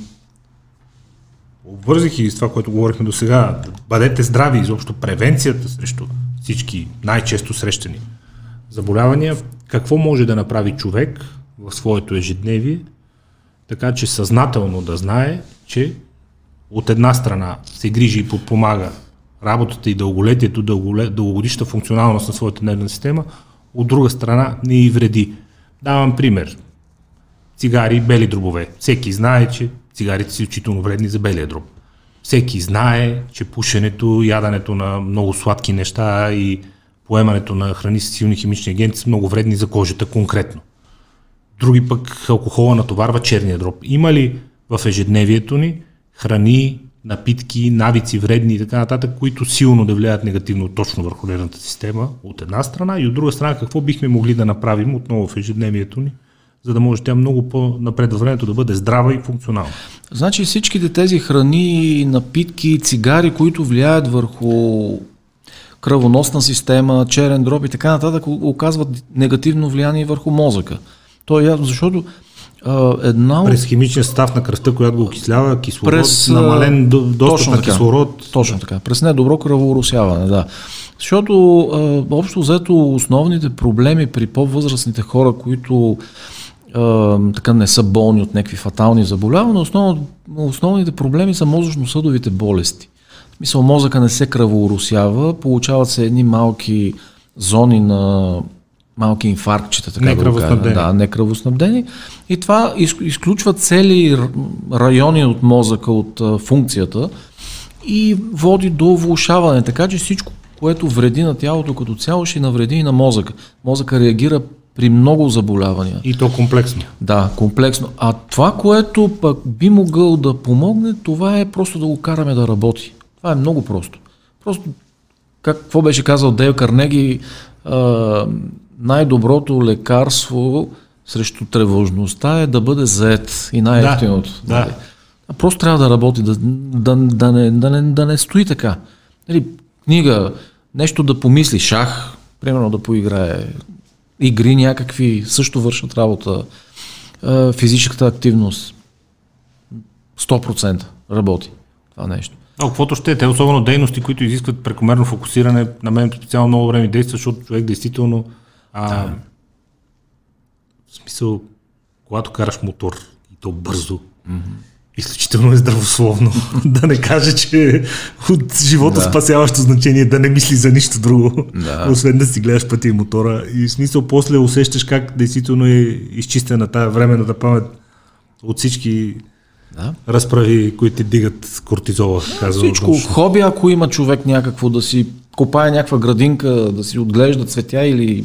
и с това, което говорихме до сега, бъдете здрави, изобщо превенцията срещу всички най-често срещани заболявания, какво може да направи човек в своето ежедневие, така че съзнателно да знае, че от една страна се грижи и подпомага работата и дълголетието, дългогодишната функционалност на своята нервна система, от друга страна не и вреди. Давам пример. Цигари, бели дробове. Всеки знае, че цигарите са изключително вредни за белия дроб. Всеки знае, че пушенето, ядането на много сладки неща и поемането на храни с силни химични агенти са много вредни за кожата конкретно. Други пък алкохола натоварва черния дроб. Има ли в ежедневието ни храни, напитки, навици, вредни и така нататък, които силно да влияят негативно точно върху нервната система от една страна и от друга страна какво бихме могли да направим отново в ежедневието ни, за да може тя много по-напред във времето да бъде здрава и функционална. Значи всичките тези храни, напитки, цигари, които влияят върху кръвоносна система, черен дроб и така нататък, оказват негативно влияние върху мозъка. То е ясно, защото една През химичния състав на кръвта, която го окислява, кислород, през, намален достъп на кислород. Точно така. През недобро кръворосяване, да. Защото а, общо взето основните проблеми при по-възрастните хора, които а, така не са болни от някакви фатални заболявания, основно, основните проблеми са мозъчно-съдовите болести. Мисъл, мозъка не се кръворосява, получават се едни малки зони на малки инфарктчета, така да го кажа. Да, некръвоснабдени. И това изключва цели райони от мозъка, от функцията и води до влушаване. Така че всичко, което вреди на тялото като цяло, ще навреди и на мозъка. Мозъка реагира при много заболявания. И то комплексно. Да, комплексно. А това, което пък би могъл да помогне, това е просто да го караме да работи. Това е много просто. Просто, как, какво беше казал Дейл Карнеги, а, най-доброто лекарство срещу тревожността е да бъде заед и най-ефтиното. Да, да. А просто трябва да работи, да, да, да, не, да, не, да не стои така. Нали, книга, нещо да помисли, шах, примерно да поиграе, игри някакви, също вършат работа, физическата активност, 100% работи това нещо. А каквото ще е, те особено дейности, които изискват прекомерно фокусиране, на мен специално много време действа, защото човек действително а, да. В смисъл, когато караш мотор и то бързо, mm-hmm. изключително е здравословно. да не каже, че от живота да. спасяващо значение да не мисли за нищо друго, да. освен да си гледаш пътя и мотора. И в смисъл после усещаш как действително е изчистена тая временната памет от всички да. разправи, които ти дигат кортизола. Казва Всичко. Точно. Хоби, ако има човек някакво да си копае някаква градинка, да си отглежда цветя или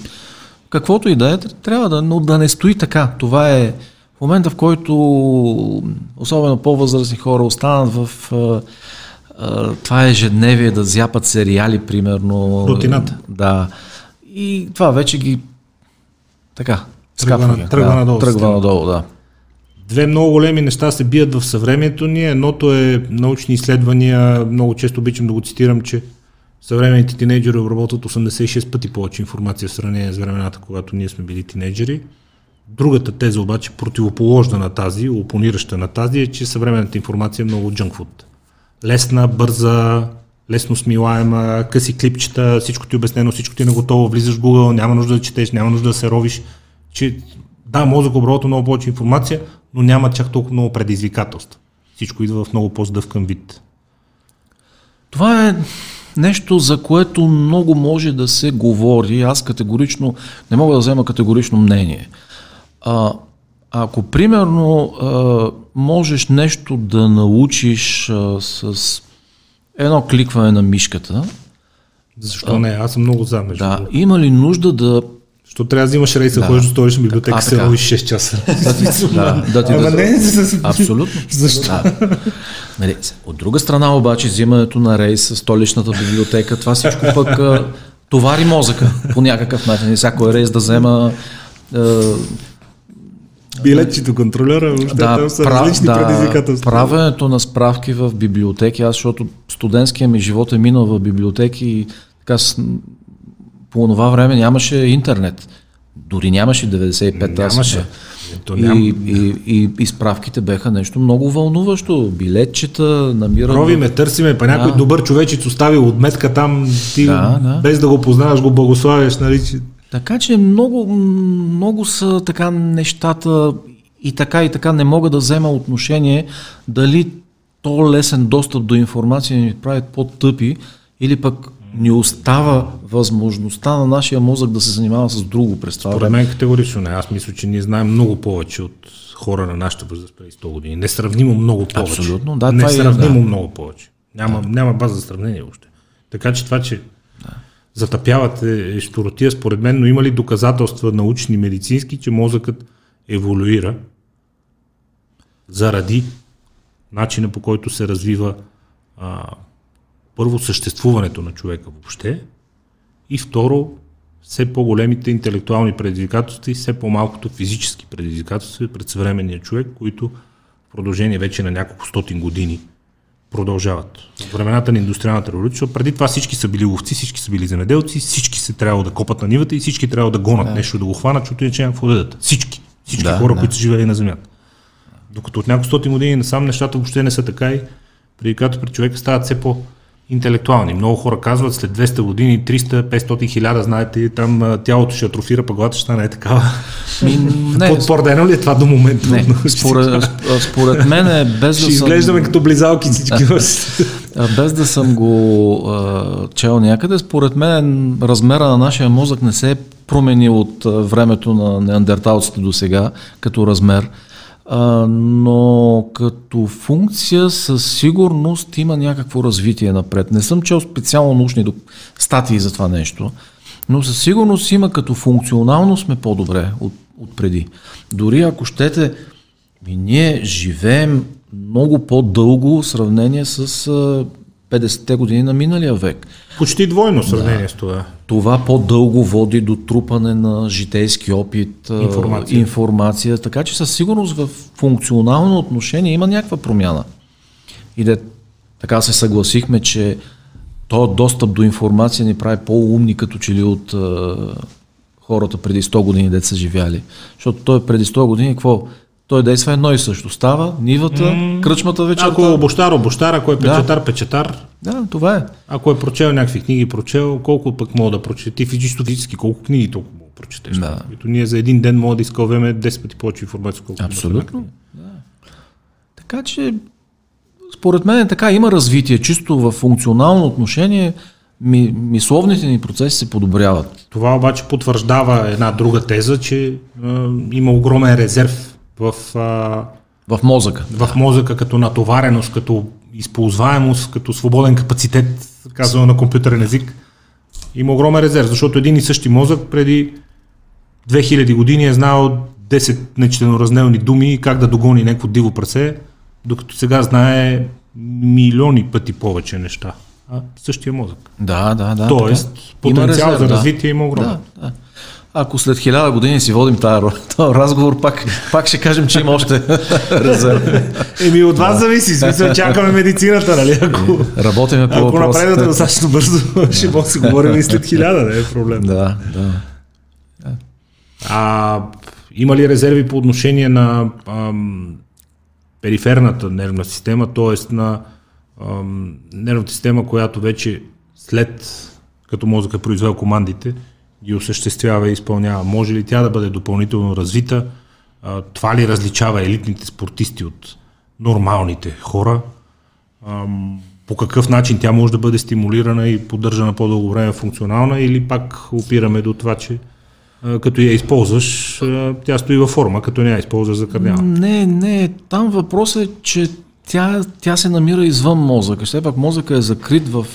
каквото и да е, трябва да, но да не стои така. Това е в момента, в който особено по-възрастни хора останат в а, а, това е ежедневие да зяпат сериали, примерно. Рутината. Да. И това вече ги така. Тръгва, тръгва да, надолу. Тръгва надолу, да. Две много големи неща се бият в съвремето ни. Едното е научни изследвания. Много често обичам да го цитирам, че Съвременните тинейджери обработват 86 пъти повече информация в сравнение с времената, когато ние сме били тинейджери. Другата теза обаче, противоположна на тази, опонираща на тази, е, че съвременната информация е много джънкфуд. Лесна, бърза, лесно смилаема, къси клипчета, всичко ти е обяснено, всичко ти е наготово, влизаш в Google, няма нужда да четеш, няма нужда да се ровиш. Че, да, мозък обработва много повече информация, но няма чак толкова много предизвикателства. Всичко идва в много по-здъвкан вид. Това е нещо, за което много може да се говори. Аз категорично, не мога да взема категорично мнение. А, ако примерно а, можеш нещо да научиш а, с едно кликване на мишката, Защо не? Аз съм много за между да, има ли нужда да Защо трябва да взимаш рейса, Да. ходиш до столична библиотека, се ровиш 6 часа. да, да ти Ама да, не, Абсолютно. Защо? Да. Нали, от друга страна обаче, взимането на рейс с столичната библиотека, това всичко пък товари мозъка по някакъв начин. Всяко е рейс да взема а, Билетчето контролера, въобще да, там са пра- различни да, предизвикателства. правенето на справки в библиотеки, аз защото студентския ми живот е минал в библиотеки и така по това време нямаше интернет. Дори нямаше 95 аз Нямаше. бях. То няма. И, и, и, и справките бяха нещо много вълнуващо. Билетчета, намиране. Ровиме, търсиме, па някой Да. добър човечец оставил отметка там, ти Да, да. без да го познаваш, го благославяш, нали? Така че много, много са така нещата и така и така не мога да взема отношение дали то лесен достъп до информация ни прави по-тъпи или пък ни остава възможността на нашия мозък да се занимава с друго през това Според мен категорично не. Аз мисля, че ние знаем много повече от хора на нашата възраст преди 100 години. Несравнимо много повече. Абсолютно, да, е- Несравнимо да. много повече. Няма, няма база за сравнение още. Така че това, че затъпявате е щуротия според мен, но има ли доказателства научни, медицински, че мозъкът еволюира заради начина по който се развива а, първо съществуването на човека въобще и второ все по-големите интелектуални предизвикателства и все по-малкото физически предизвикателства пред съвременния човек, които в продължение вече на няколко стотин години продължават. В времената на индустриалната революция, преди това всички са били ловци, всички са били земеделци, всички се трябва да копат на нивата и всички трябва да гонат нещо, да го хванат, защото иначе няма какво да дадат. Всички. Всички Да, хора, да. които са живели на земята. Докато от няколко стотин години насам нещата въобще не са така и предизвикателствата при човека стават все по интелектуални. Много хора казват след 200 години, 300, 500, 1000, знаете, там тялото ще атрофира, па главата ще стане е такава. Ми, не, Потвърдено ли е това до момента? не според, според мен е без Ще да съм... изглеждаме като близалки всички. Без да съм го а, чел някъде, според мен размера на нашия мозък не се е променил от времето на неандерталците до сега, като размер. Но като функция със сигурност има някакво развитие напред. Не съм чел специално научни статии за това нещо, но със сигурност има като функционално сме по-добре от, от преди. Дори ако щете, ние живеем много по-дълго в сравнение с 50-те години на миналия век. Почти двойно сравнение с това. Това по-дълго води до трупане на житейски опит, Информация. информация, така че със сигурност в функционално отношение има някаква промяна. И да така се съгласихме, че то достъп до информация ни прави по-умни като че ли от а, хората преди 100 години, деца са живяли. Защото той преди 100 години, какво? Той действа едно и също. Става, нивата, кръчмата вечерта. Ако е обощар, обощар, ако е печатар, печатар, Да, това е. ако е прочел някакви книги, прочел, колко пък мога да прочете? Ти физически, колко книги толкова мога да прочетеш? Да. Като ние за един ден мога да изкълваме 10 пъти повече информация, колкото Абсолютно. Да. Така че, според мен е така, има развитие. Чисто в функционално отношение, ми, мисловните ни процеси се подобряват. Това обаче потвърждава една друга теза, че а, има огромен резерв в, а, В мозъка. в мозъка като натовареност, като използваемост, като свободен капацитет, казано на компютърен език. Има огромен резерв, защото един и същи мозък преди 2000 години е знал 10 нечленоразделни думи и как да догони някакво диво прасе, докато сега знае милиони пъти повече неща. А същия мозък. Да, да, да. Тоест, така. потенциал Има за да. развитие има огромен. Да, да. Ако след хиляда години си водим този разговор, пак, пак ще кажем, че има още резерв. Еми от вас зависи, в смисъл чакаме медицината, нали? Ако, Работиме по ако напредвате достатъчно бързо, ще може да си говорим и след хиляда, не е проблем. Да, да. А, има ли резерви по отношение на ам, периферната нервна система, т.е. на ам, нервната система, която вече след като мозъка е произвел командите, ги осъществява и изпълнява. Може ли тя да бъде допълнително развита? Това ли различава елитните спортисти от нормалните хора? По какъв начин тя може да бъде стимулирана и поддържана по-дълго време функционална или пак опираме до това, че като я използваш, тя стои във форма, като не я използваш за кардиал. Не, не, там въпросът е, че тя, тя се намира извън мозъка. Все пак мозъка е закрит в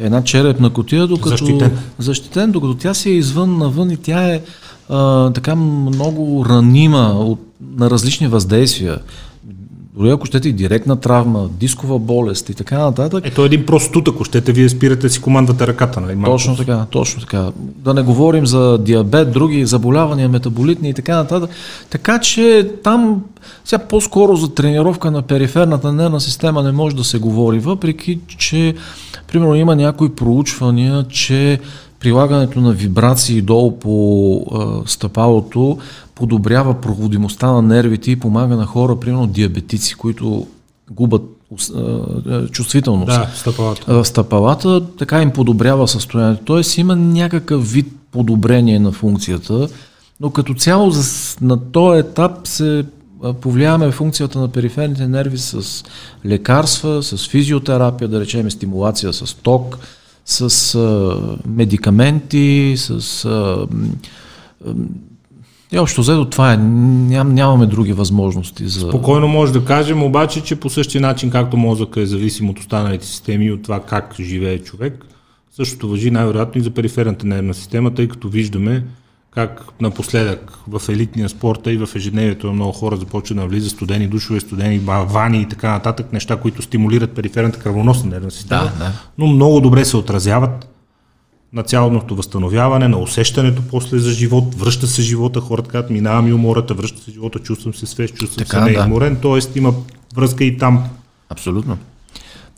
една черепна котия, докато Защитен. защитен, докато тя си е извън навън и тя е а, така много ранима от, на различни въздействия. Дори ако щете и директна травма, дискова болест и така нататък. Ето е един прост тут, ако щете, вие спирате си командвате ръката. Нали? Малко. Точно така, точно така. Да не говорим за диабет, други заболявания, метаболитни и така нататък. Така че там сега по-скоро за тренировка на периферната нервна система не може да се говори, въпреки че примерно има някои проучвания, че прилагането на вибрации долу по а, стъпалото подобрява проводимостта на нервите и помага на хора, примерно диабетици, които губят чувствителност. Да, стъпалата. Стъпалата така им подобрява състоянието. Тоест има някакъв вид подобрение на функцията, но като цяло на този етап се повлияваме функцията на периферните нерви с лекарства, с физиотерапия, да речем стимулация с ток, с медикаменти, с... И общо взето това е. Ням, нямаме други възможности за... Спокойно може да кажем обаче, че по същия начин, както мозъка е зависим от останалите системи и от това как живее човек, същото въжи най-вероятно и за периферната нервна система, тъй като виждаме как напоследък в елитния спорта и в ежедневието на много хора започва да влиза студени душове, студени вани и така нататък, неща, които стимулират периферната кръвоносна нервна система, Да, да. но много добре се отразяват на цялото възстановяване, на усещането после за живот, връща се живота, хората казват, минава ми умората, връща се живота, чувствам се свеж, чувствам Така, се да. неизморен, т.е. има връзка и там, Абсолютно.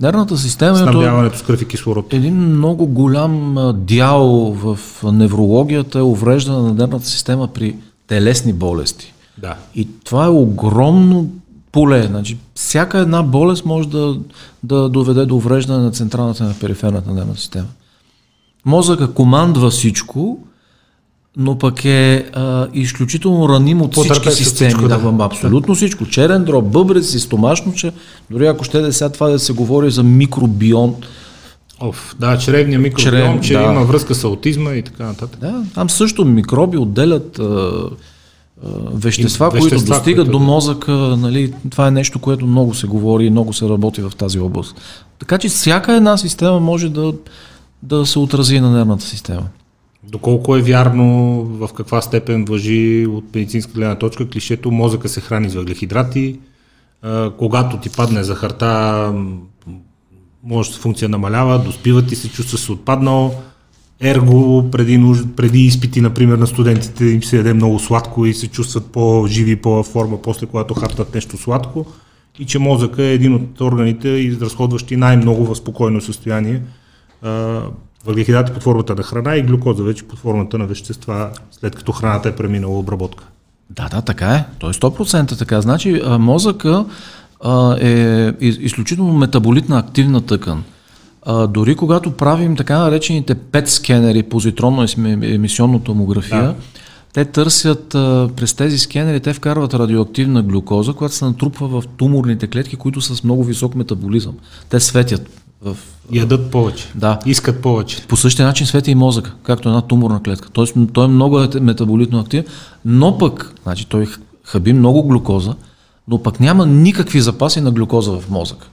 Нервната система е то- снабдяването с кръв и кислород. един много голям дял в неврологията е увреждане на нервната система при телесни болести. Да. И това е огромно поле. Значи, всяка една болест може да, да доведе до увреждане на централната и на периферната нервна система. Мозъка командва всичко, но пък е а, изключително раним от всички Потърпевш от системи. всичко, да, да. да. Абсолютно всичко. Черен дроб, бъбрец и стомашноче. Дори ако ще да сега това да се говори за микробион, Оф, да, чревния микробиом, Чрев, че да. има връзка с аутизма и така нататък. Да, там също микроби отделят а, а, вещества, И- които вещества, достигат които- до мозъка. Нали, това е нещо, което много се говори и много се работи в тази област. Така че всяка една система може да, да се отрази на нервната система. Доколко е вярно, в каква степен въжи от медицинска гледна точка, клишето мозъка се храни с въглехидрати, когато ти падне захарта, може функция намалява, доспива ти се, чувства се отпаднал, ерго преди, нуж... преди изпити, например, на студентите им се яде много сладко и се чувстват по-живи по-форма, после когато хапнат нещо сладко и че мозъка е един от органите, изразходващи най-много в спокойно състояние въглехидрати под формата на храна и глюкоза вече под формата на вещества, след като храната е преминала обработка. Да, да, така е. Той е 100% така. Значи мозъка а, е из- изключително метаболитна активна тъкан. А, дори когато правим така наречените PET скенери, позитронно-емисионно томография, Да. те търсят а, през тези скенери, те вкарват радиоактивна глюкоза, която се натрупва в туморните клетки, които са с много висок метаболизъм. Те светят в Ядат повече. Да. Искат повече. по същия начин свети и мозъка, както една туморна клетка. Тоест, той е много ете- метаболитно активен, но пък, значи той хаби много глюкоза, но пък няма никакви запаси на глюкоза в мозъка.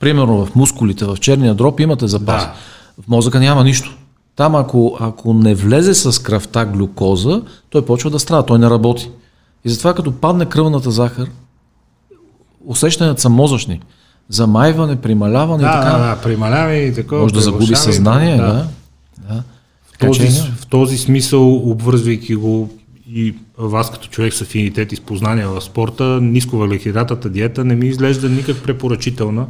Примерно в мускулите, в черния дроб имате запаси. Да. В мозъка няма нищо. Там ако, ако не влезе с кръвта глюкоза, той почва да страда, той не работи. И затова като падне кръвната захар, усещанията са мозъчни. Замайване, прималяване и Да, така. да, да, прималява и такова. Може да загуби и- съзнание, да. да. В този, че- в този смисъл, обвързвайки го и вас като човек с афинитет и с познания в спорта, ниско въглехидратата диета не ми изглежда никак препоръчителна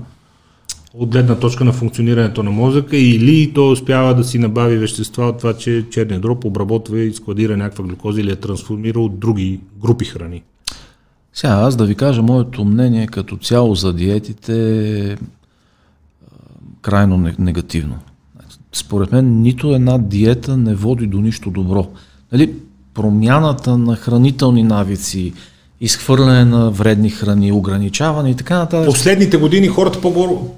от гледна точка на функционирането на мозъка или той успява да си набави вещества от това, че черният дроб обработва и складира някаква глюкоза или я трансформира от други групи храни. Сега аз да ви кажа моето мнение като цяло за диетите е крайно не- негативно. Според мен нито една диета не води до нищо добро. Нали, промяната на хранителни навици изхвърляне на вредни храни, ограничаване и така нататък. Последните години хората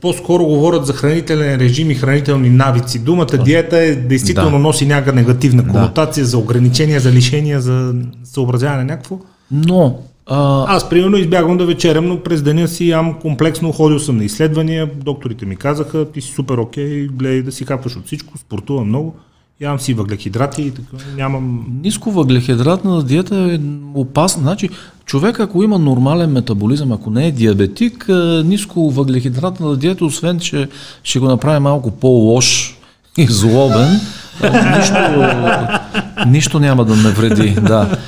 по-скоро говорят за хранителен режим и хранителни навици. Думата диета е действително Да. носи някаква негативна конотация за ограничения, за лишения, за съобразяване на някакво. Но а, Аз, примерно, избягвам да вечерям, но през деня си ям комплексно, ходил съм на изследвания, докторите ми казаха, ти си супер окей, гледай да си хапваш от всичко, спортувам много, ям си въглехидрати и така, нямам... Ниско въглехидратна диета е опасна. Значи, човек ако има нормален метаболизъм, ако не е диабетик, ниско въглехидратна диета, освен че ще го направи малко по-лош и злобен, нищо, нищо няма да навреди. Да.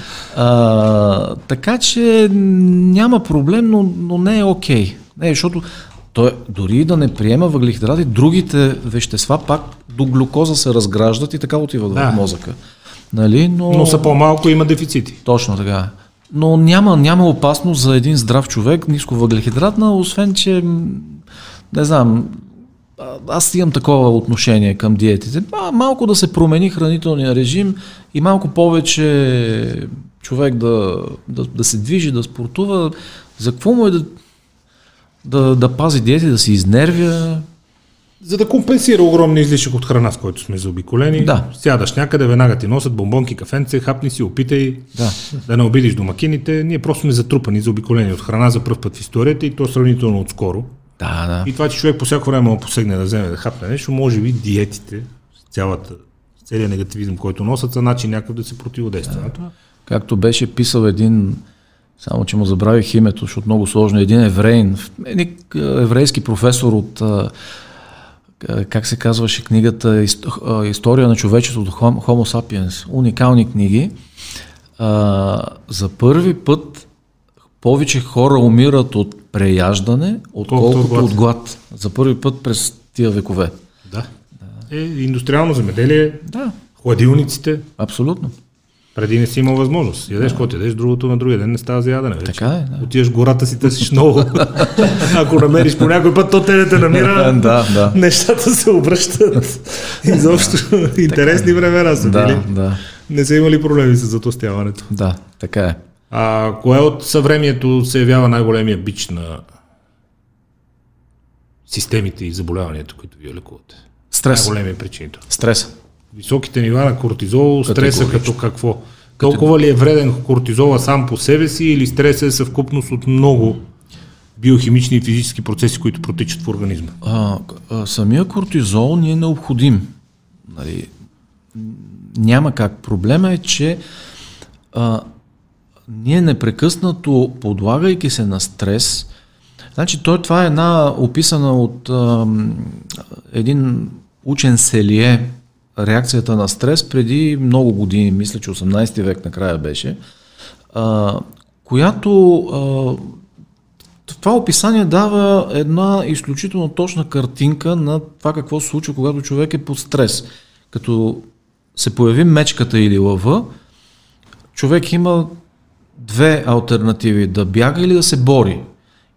А, така че няма проблем, но, но не е окей. Не, защото той дори и да не приема въглехидрати, другите вещества пак до глюкоза се разграждат и така отиват Да. в мозъка. Нали? Но, Но са по-малко, има дефицити. Точно така. Но няма, няма опасност за един здрав човек, ниско въглехидратна, освен че, не знам, аз имам такова отношение към диетите. А, малко да се промени хранителния режим и малко повече човек да, да, да се движи, да спортува. За какво му е да, да, да пази диети, да се изнервя? За да компенсира огромния излишък от храна, с който сме заобиколени, Да. сядаш някъде, веднага ти носят бомбонки, кафенце, хапни си, опитай Да. да не обидиш домакините. Ние просто сме затрупани, заобиколени от храна за първ път в историята и то сравнително отскоро. Да, да. И това, че човек по всяко време му посегне да вземе да хапне нещо, може би диетите, цялата, целият негативизъм, който носят, са начин някакъв да се противодейства. това. Както беше писал един, само че му забравих името, защото много сложно, един евреин, един а, еврейски професор от, а, а, как се казваше книгата, История на човечеството, Hom- Homo sapiens, уникални книги. За първи път повече хора умират от преяждане, отколкото от глад. от глад. За първи път през тия векове. Да. Е, индустриално земеделие, Да, хладилниците, абсолютно. преди не си имал възможност. Ядеш, каквото ядеш, другото на другия ден не става за ядене. Вече. Така е, да. Отиваш гората си търсиш ново. Ако намериш по някой път, то те не те намира. Да, да. Нещата се обръщат. Изобщо интересни времена са били. Да, да, Не са имали проблеми с затостяването. да, така е. А кое от съвремието се явява най-големия бич на системите и заболяванията, които вие лекувате? Стрес. Най-големия причинител. Стрес. Високите нива на кортизол, стреса като какво? Толкова ли е вреден кортизола сам по себе си или стресът е съвкупност от много биохимични и физически процеси, които протичат в организма? А, а, самия кортизол ни е необходим. Нали, няма как. Проблема е, че а, ние непрекъснато, подлагайки се на стрес, значи той, това е една описана от а, един учен Селие, реакцията на стрес преди много години, мисля, че 18 век накрая беше, а, която а, това описание дава една изключително точна картинка на това какво се случва, когато човек е под стрес. Като се появи мечката или лъва, човек има две альтернативи да бяга или да се бори.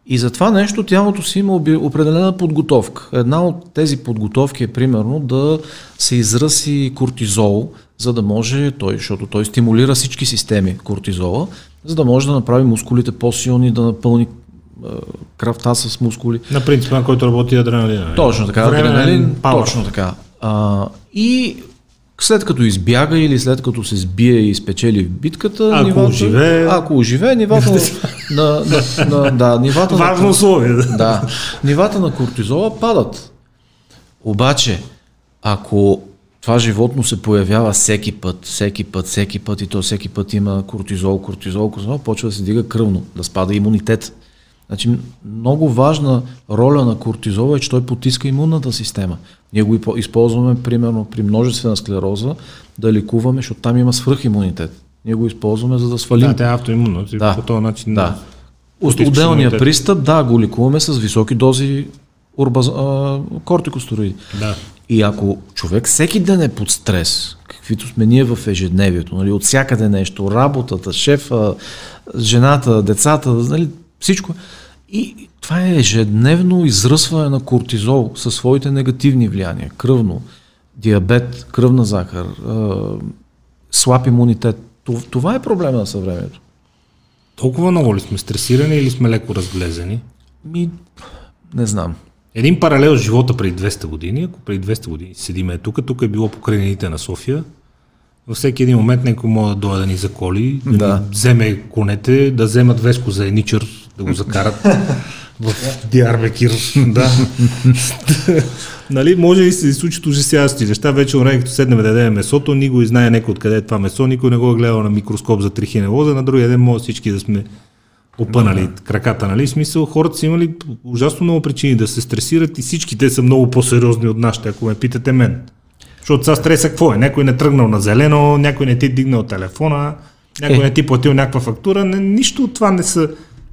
И за това нещо тялото си има определена подготовка. Една от тези подготовки е примерно да се израси кортизол, за да може той, защото той стимулира всички системи кортизола, за да може да направи мускулите по-силни, да напълни е, кръвта с мускули. На принципа, на който работи адреналина. нали? Точно така, Временен адреналин, точно така. А, и след като избяга или след като се сбие и спечели в битката, Ако нивата, оживее. ако оживее, нивата на, на, на, да, нивата Важно на, условие. Да. да, нивата на кортизола падат. Обаче, ако това животно се появява всеки път, всеки път, всеки път и то всеки път има кортизол, кортизол, кортизол, почва да се дига кръвно, да спада имунитет. Значи много важна роля на кортизола е, че той потиска имунната система. Ние го изпо- използваме примерно при множествена склероза да лекуваме, защото там има свръхимунитет. Ние го използваме за да свалим Да, тя е автоимунна. Да. По този начин. да. Отделния пристъп, да, го лекуваме с високи дози урбаз... а, кортикостероиди. Да. И ако човек всеки ден е под стрес, каквито сме ние в ежедневието, нали, от всякъде нещо, работата, шефа, жената, децата, нали, всичко. И това е ежедневно изръсване на кортизол със своите негативни влияния. Кръвно, диабет, кръвна захар, слаб имунитет. Това- е проблема на съвремето. Толкова много ли сме стресирани или сме леко разглезени? Ми, не знам. Един паралел с живота преди 200 години, ако преди 200 години седиме тук, тук е било покрайнините на София, във всеки един момент някой може да дойде да ни заколи, да, Да. ни вземе конете, да вземат Веско за еничър, да го закарат в Диарбекир. да. нали, може и се случат ужасяващи неща. Вече време, като седнем да ядем месото, никой знае някой откъде е това месо, никой не го е гледал на микроскоп за трихинелоза, на другия ден може всички да сме опънали краката, нали? В смисъл, хората са имали ужасно много причини да се стресират и всички те са много по-сериозни от нашите, ако ме питате мен. Защото сега стреса какво е? Някой не тръгнал на зелено, някой не ти дигнал телефона, някой Е. не ти платил някаква фактура. Не, нищо от това не са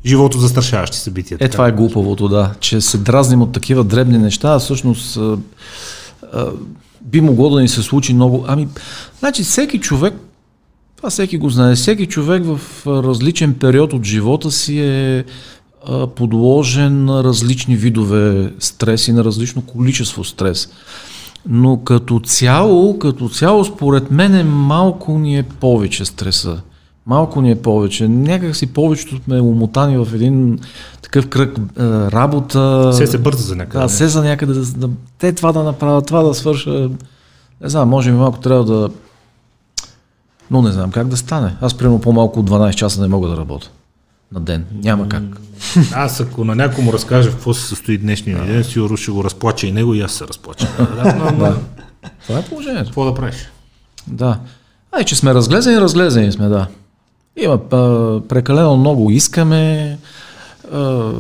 живото застрашаващи събития. Е, така. това е глупавото, да. Че се дразним от такива дребни неща, а всъщност а, а, би могло да ни се случи много. Ами, значи всеки човек, това всеки го знае, всеки човек в различен период от живота си е а, подложен на различни видове стрес и на различно количество стрес. Но като цяло, като цяло, според мен е малко ни е повече стреса. Малко ни е повече. Някак си повечето сме умотани в един такъв кръг е, работа. Все се бърза за някъде. Да, се за някъде да, да, те това да направят, това да свърша. Не знам, може би малко трябва да... Но не знам как да стане. Аз примерно по-малко от 12 часа не мога да работя на ден. Няма как. Аз ако на някой му разкажа в какво се състои днешния ми ден, сигурно ще го разплача и него и аз се разплача. Да, но, ама, Това е положението. какво да правиш? Да. Ай, че сме разглезени, разглезени сме, да. Има а, прекалено много искаме. А,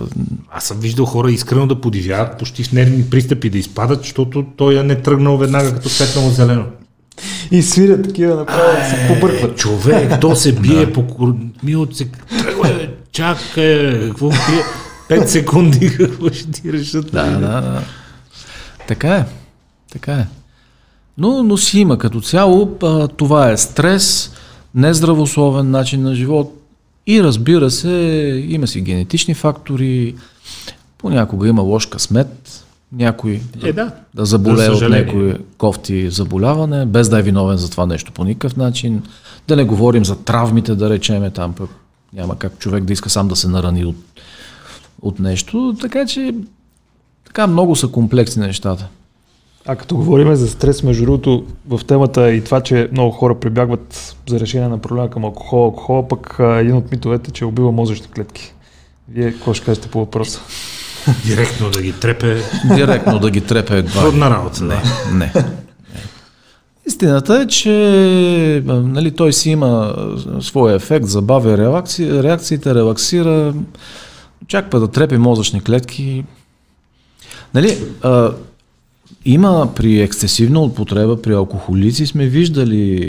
Аз съм виждал хора искрено да подивяват, почти в нервни пристъпи да изпадат, защото той я не тръгнал веднага като светнало зелено. И свирят такива направо, се побъркват. Човек, то се бие по. Мило се чакай, какво крие? Пет секунди, какво ще ти решат? да, да, да. Така е. Така е. Но, но си има като цяло. А, това е стрес, нездравословен начин на живот и разбира се, има си генетични фактори, понякога има лош късмет, някой Е, да. да заболее За от някой кофти заболяване, без да е виновен за това нещо по никакъв начин. Да не говорим за травмите, да речеме, там пък няма как човек да иска сам да се нарани от, от нещо. Така че така много са комплексни нещата. А като говорим за стрес, между другото, в темата и това, че много хора прибягват за решение на проблема към алкохол, алкохола, пък един от митовете, че убива мозъчни клетки. Вие какво ще кажете по въпроса? Директно да ги трепе. Директно да ги трепе едва. Трудна работа. Не. не. Истината е, че нали, той си има своя ефект, забавя реакци, реакциите, релаксира, очаква да трепи мозъчни клетки. Нали, а, има при ексцесивна употреба, при алкохолици сме виждали...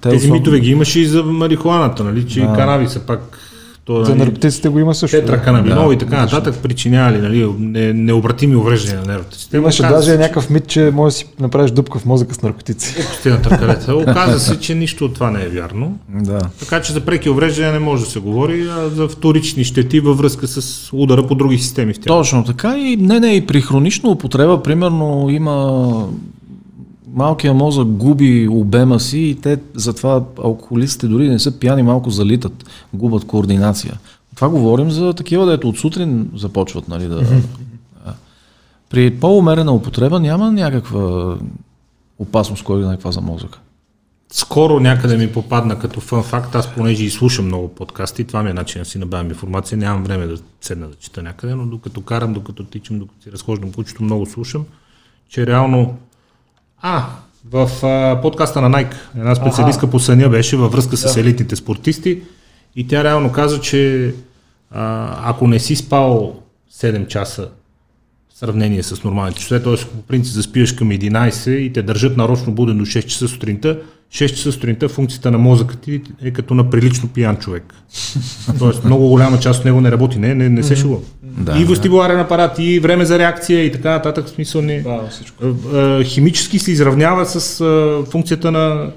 те Тези особено- митове ги имаше и за марихуаната, нали? Че Да. и канаби са пак... То, За нали, наркотиците го има също. тетраканабинол Да, и така нататък причинявали нали, не, необратими увреждания на нервната система. Имаше Оказа даже се, някакъв мит, че може да си направиш дупка в мозъка с наркотици. на търкалета. Оказа се, че нищо от това не е вярно. Да. Така че за преки увреждания не може да се говори, а за вторични щети във връзка с удара по други системи в тях. Точно така и не, не, и при хронична употреба, примерно, има малкият мозък губи обема си и те затова алкохолиците дори не са пияни, малко залитат, губят координация. Това говорим за такива, дето от сутрин започват, нали, да... При по-умерена употреба няма някаква опасност, кой знае каква за мозъка. Скоро някъде ми попадна като фън факт, аз понеже и слушам много подкасти, това ми е начин да си набавям информация, нямам време да седна да чета някъде, но докато карам, докато тичам, докато си разхождам кучето, много слушам, че реално... А, в а, подкаста на Nike една специалистка по съня беше във връзка с елитните спортисти и тя реално каза, че а, ако не си спал 7 часа в сравнение с нормалните часове, т.е. по принцип заспиваш към 11 и те държат нарочно буден до 6 часа сутринта, 6 часа сутринта функцията на мозъка ти е като на прилично пиян човек. Тоест много голяма част от него не работи, не, не, не се шува. Да, и вестибуларен апарат, и време за реакция и така нататък, в смисъл не... Да, всичко. А, а, химически се изравнява с а, функцията на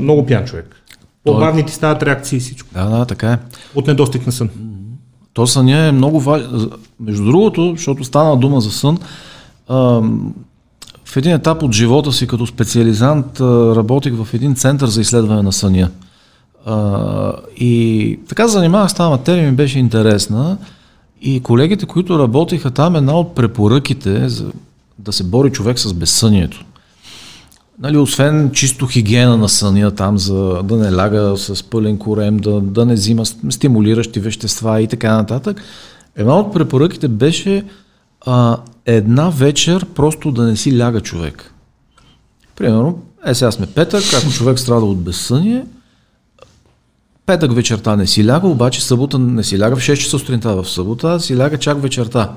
много пиян човек. По-бавни ти стават реакции и всичко. Да, да, така е. От недостиг на сън. То съня е много важен. Между другото, защото стана дума за сън, в един етап от живота си като специализант работих в един център за изследване на съня. И така занимавах с тази материя, ми беше интересна. И колегите, които работиха там, една от препоръките за да се бори човек с безсънието. Нали, освен чисто хигиена на съня там, за да не ляга с пълен корем, да, да не взима стимулиращи вещества и така нататък, една от препоръките беше а, една вечер просто да не си ляга човек. Примерно, е сега сме петък, ако човек страда от безсъние, петък вечерта не си ляга, обаче събота не си ляга в 6 часа сутринта в събота, а си ляга чак вечерта.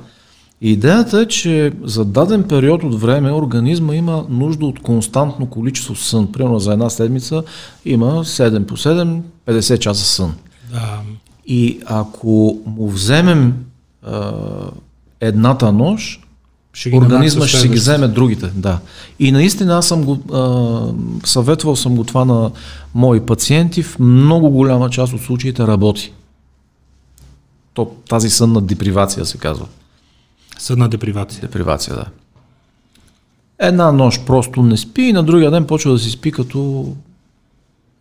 Идеята е, че за даден период от време организма има нужда от константно количество сън. Примерно за една седмица има 7 по 7, 50 часа сън. Да. И ако му вземем а, едната нощ, Ще ги организма ще си ги вземе другите. Да. И наистина аз съм го, а, съветвал съм го това на мои пациенти, в много голяма част от случаите работи. То, тази сънна депривация се казва. Съдна депривация. Депривация, да. Една нощ просто не спи и на другия ден почва да си спи като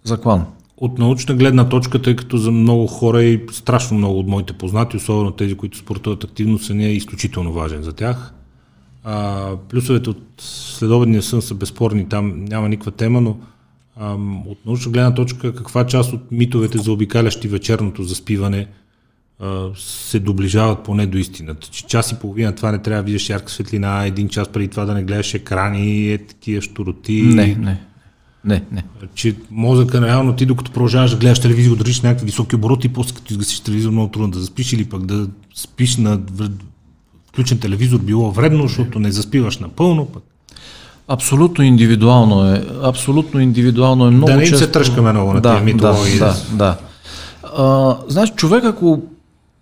заклан. От научна гледна точка, тъй като за много хора и страшно много от моите познати, особено тези, които спортуват активно, съня е изключително важен за тях. А, плюсовете от следобедния сън са безспорни, там няма никаква тема, но а, от научна гледна точка каква част от митовете за обикалящи вечерното заспиване а, се доближават поне до истината. Че час и половина това не трябва да виждаш ярка светлина, един час преди това да не гледаш екрани, е такива щуроти. Не, не. Не, не. че мозъка реално ти докато продължаваш да гледаш телевизия, държиш някакви високи обороти после като изгасиш телевизор много трудно да заспиш или пък да спиш на включен телевизор било вредно, защото не заспиваш напълно. Пък. Абсолютно индивидуално е. Абсолютно индивидуално е. Много Да не им се често... тръжкаме много на да, тия митологии. Да, да, да. А, значи, човек ако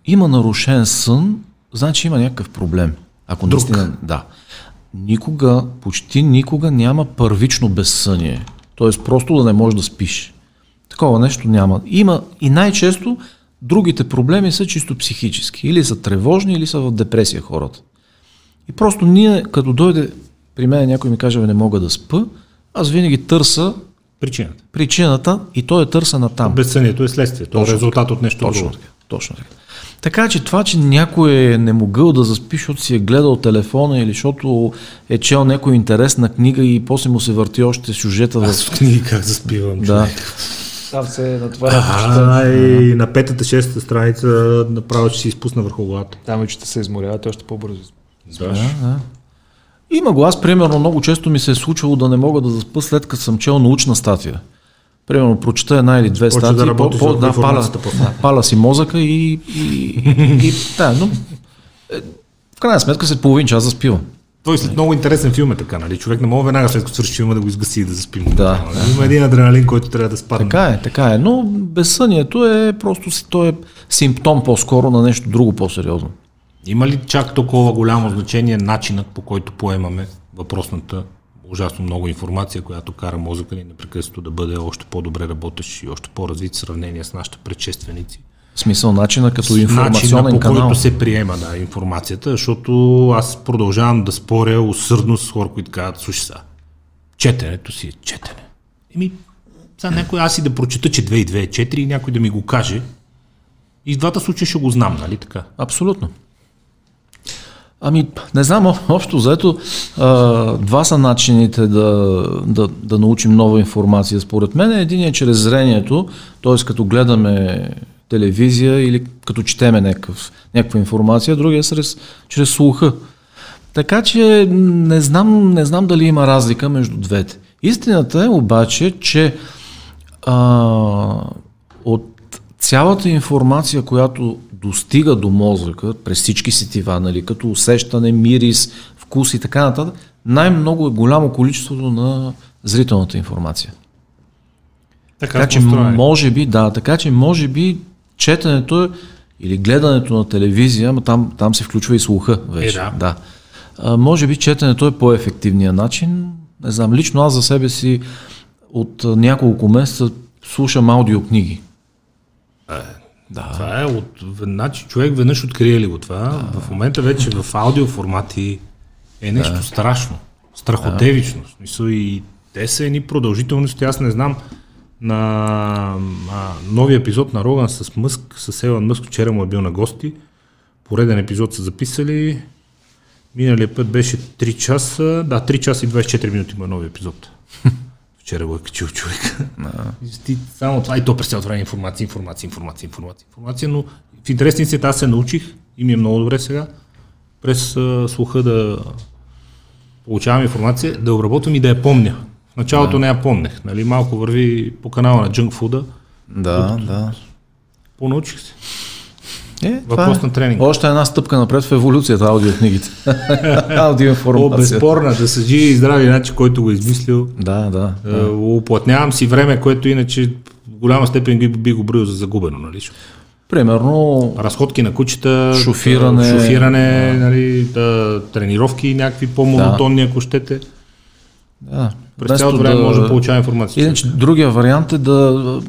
има нарушен сън, значи има някакъв проблем. Ако Друг. наистина, да. Никога, почти никога няма първично безсъние. Тоест просто да не можеш да спиш. Такова нещо няма. Има и най-често другите проблеми са чисто психически. Или са тревожни, или са в депресия хората. И просто ние, като дойде при мен някой ми каже, «Бе, не мога да спа, аз винаги търса Причината. причината и той е търсена там. Безсънието е следствие. То е резултат от нещо Точно друго. така. Точно така. Така че това, че някой е не могъл да заспи, защото си е гледал телефона или защото е чел някоя интересна книга и после му се върти още сюжета Аз в... как заспивам. Да. Там се натварят Ай, на петата, шестата страница направо ще си изпусна върху главата. Там очите се изморяват още по-бързо. Да. да. Има го. Аз, примерно, много често ми се е случвало да не мога да заспа след като съм чел научна статия. Примерно, прочета една или две Почва статии, да работиш върху да, паля, да, паля си мозъка и, и, и, и да, но, е, в крайна сметка след половин час заспивам. Той след много интересен филм е така, нали? Човек не може веднага след като свърши филма да го изгаси и да заспи. Да, Нали? Има един адреналин, който трябва да спадне. Така е, така е. Но безсънието е просто си, то е симптом по-скоро на нещо друго по-сериозно. Има ли чак толкова голямо значение начинът по който поемаме въпросната ужасно много информация, която кара мозъка ни непрекъснато да бъде още по-добре работещ и още по-развит в сравнение с нашите предшественици? В смисъл начина като Начина информационен по канал. който се приема да, информацията, защото аз продължавам да споря усърдно с хора, които казват, слушай са, четенето си е четене. Еми, сега някой аз и да прочета, че 2 и 2 е 4 и някой да ми го каже. И в двата случая ще го знам, нали така? Абсолютно. Ами, не знам, об- общо заето, два са начините да, да, да научим нова информация. Според мен един е чрез зрението, т.е. като гледаме телевизия или като четеме някакъв, някаква информация, другия е чрез, чрез слуха. Така че не знам, не знам дали има разлика между двете. Истината е обаче, че а, от цялата информация, която достига до мозъка през всички сетива, нали, като усещане, мирис, вкус и така нататък, най-много е голямо количеството на зрителната информация. Така че може би, да, така че може би четенето е, или гледането на телевизия, ама там, там се включва и слуха вече. Е, да. да. А, може би четенето е по-ефективният начин. Не знам, лично аз за себе си от няколко месеца слушам аудиокниги. Да. Това е от... Значи човек веднъж открие ли го това, да. в момента вече в аудио формати е нещо да. страшно, страхотевично. Смисъл и те са едни продължителности, аз не знам на а, новия епизод на Роган с Мъск, с Елан Мъск, вчера му е бил на гости. Пореден епизод са записали. Миналия път беше 3 часа, да, 3 часа и 24 минути има нови епизод. Вчера го е качил човек. Ти само това и то през цялото време информация, информация, информация, информация, информация, но в интересни си аз се научих и ми е много добре сега през а, слуха да получавам информация, да обработвам и да я помня. В началото Да. не я помнех, нали? малко върви по канала на Junk Food, Да, да. понаучих се. Е, Въпрос е на тренинг. Още една стъпка напред в еволюцията аудиокнигите. О, Аудиоинформация. безспорна, да са живи и здрави, значи който го е измислил. Да, да. Е, Уплътнявам си време, което иначе в голяма степен би, би го броил за загубено. Нали? Примерно, Разходки на кучета, Шофиране. да, шофиране нали, да, тренировки, някакви по-монотонни, ако щете. да, През цялото време може да получава информация. Иначе другия вариант е да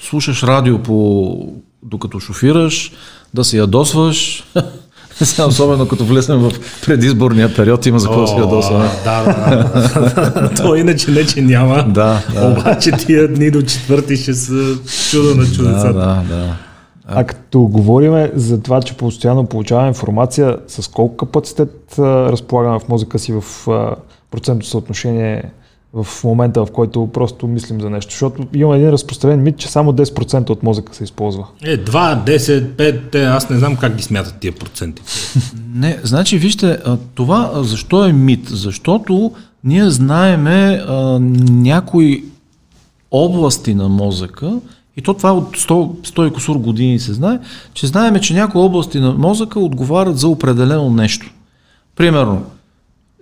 слушаш радио по, докато шофираш, да се ядосваш. Сега, особено като влезем в предизборния период, има за какво да се ядосваме. Да, да, да. То иначе не, че няма. Да, да. Обаче тия дни до четвърти ще са чудо на Да, чудесата. да, да. А като говориме за това, че постоянно получаваме информация, с колко капацитет разполагаме в мозъка си в процентно съотношение в момента, в който просто мислим за нещо. Защото има един разпространен мит, че само 10% от мозъка се използва. Е, 2, 10, 5, те, аз не знам как ги смятат тия проценти. Не, значи вижте, това защо е мит? Защото ние знаеме а, някои области на мозъка, и то това от 100, 100 и кусур години се знае, че знаеме, че някои области на мозъка отговарят за определено нещо. Примерно,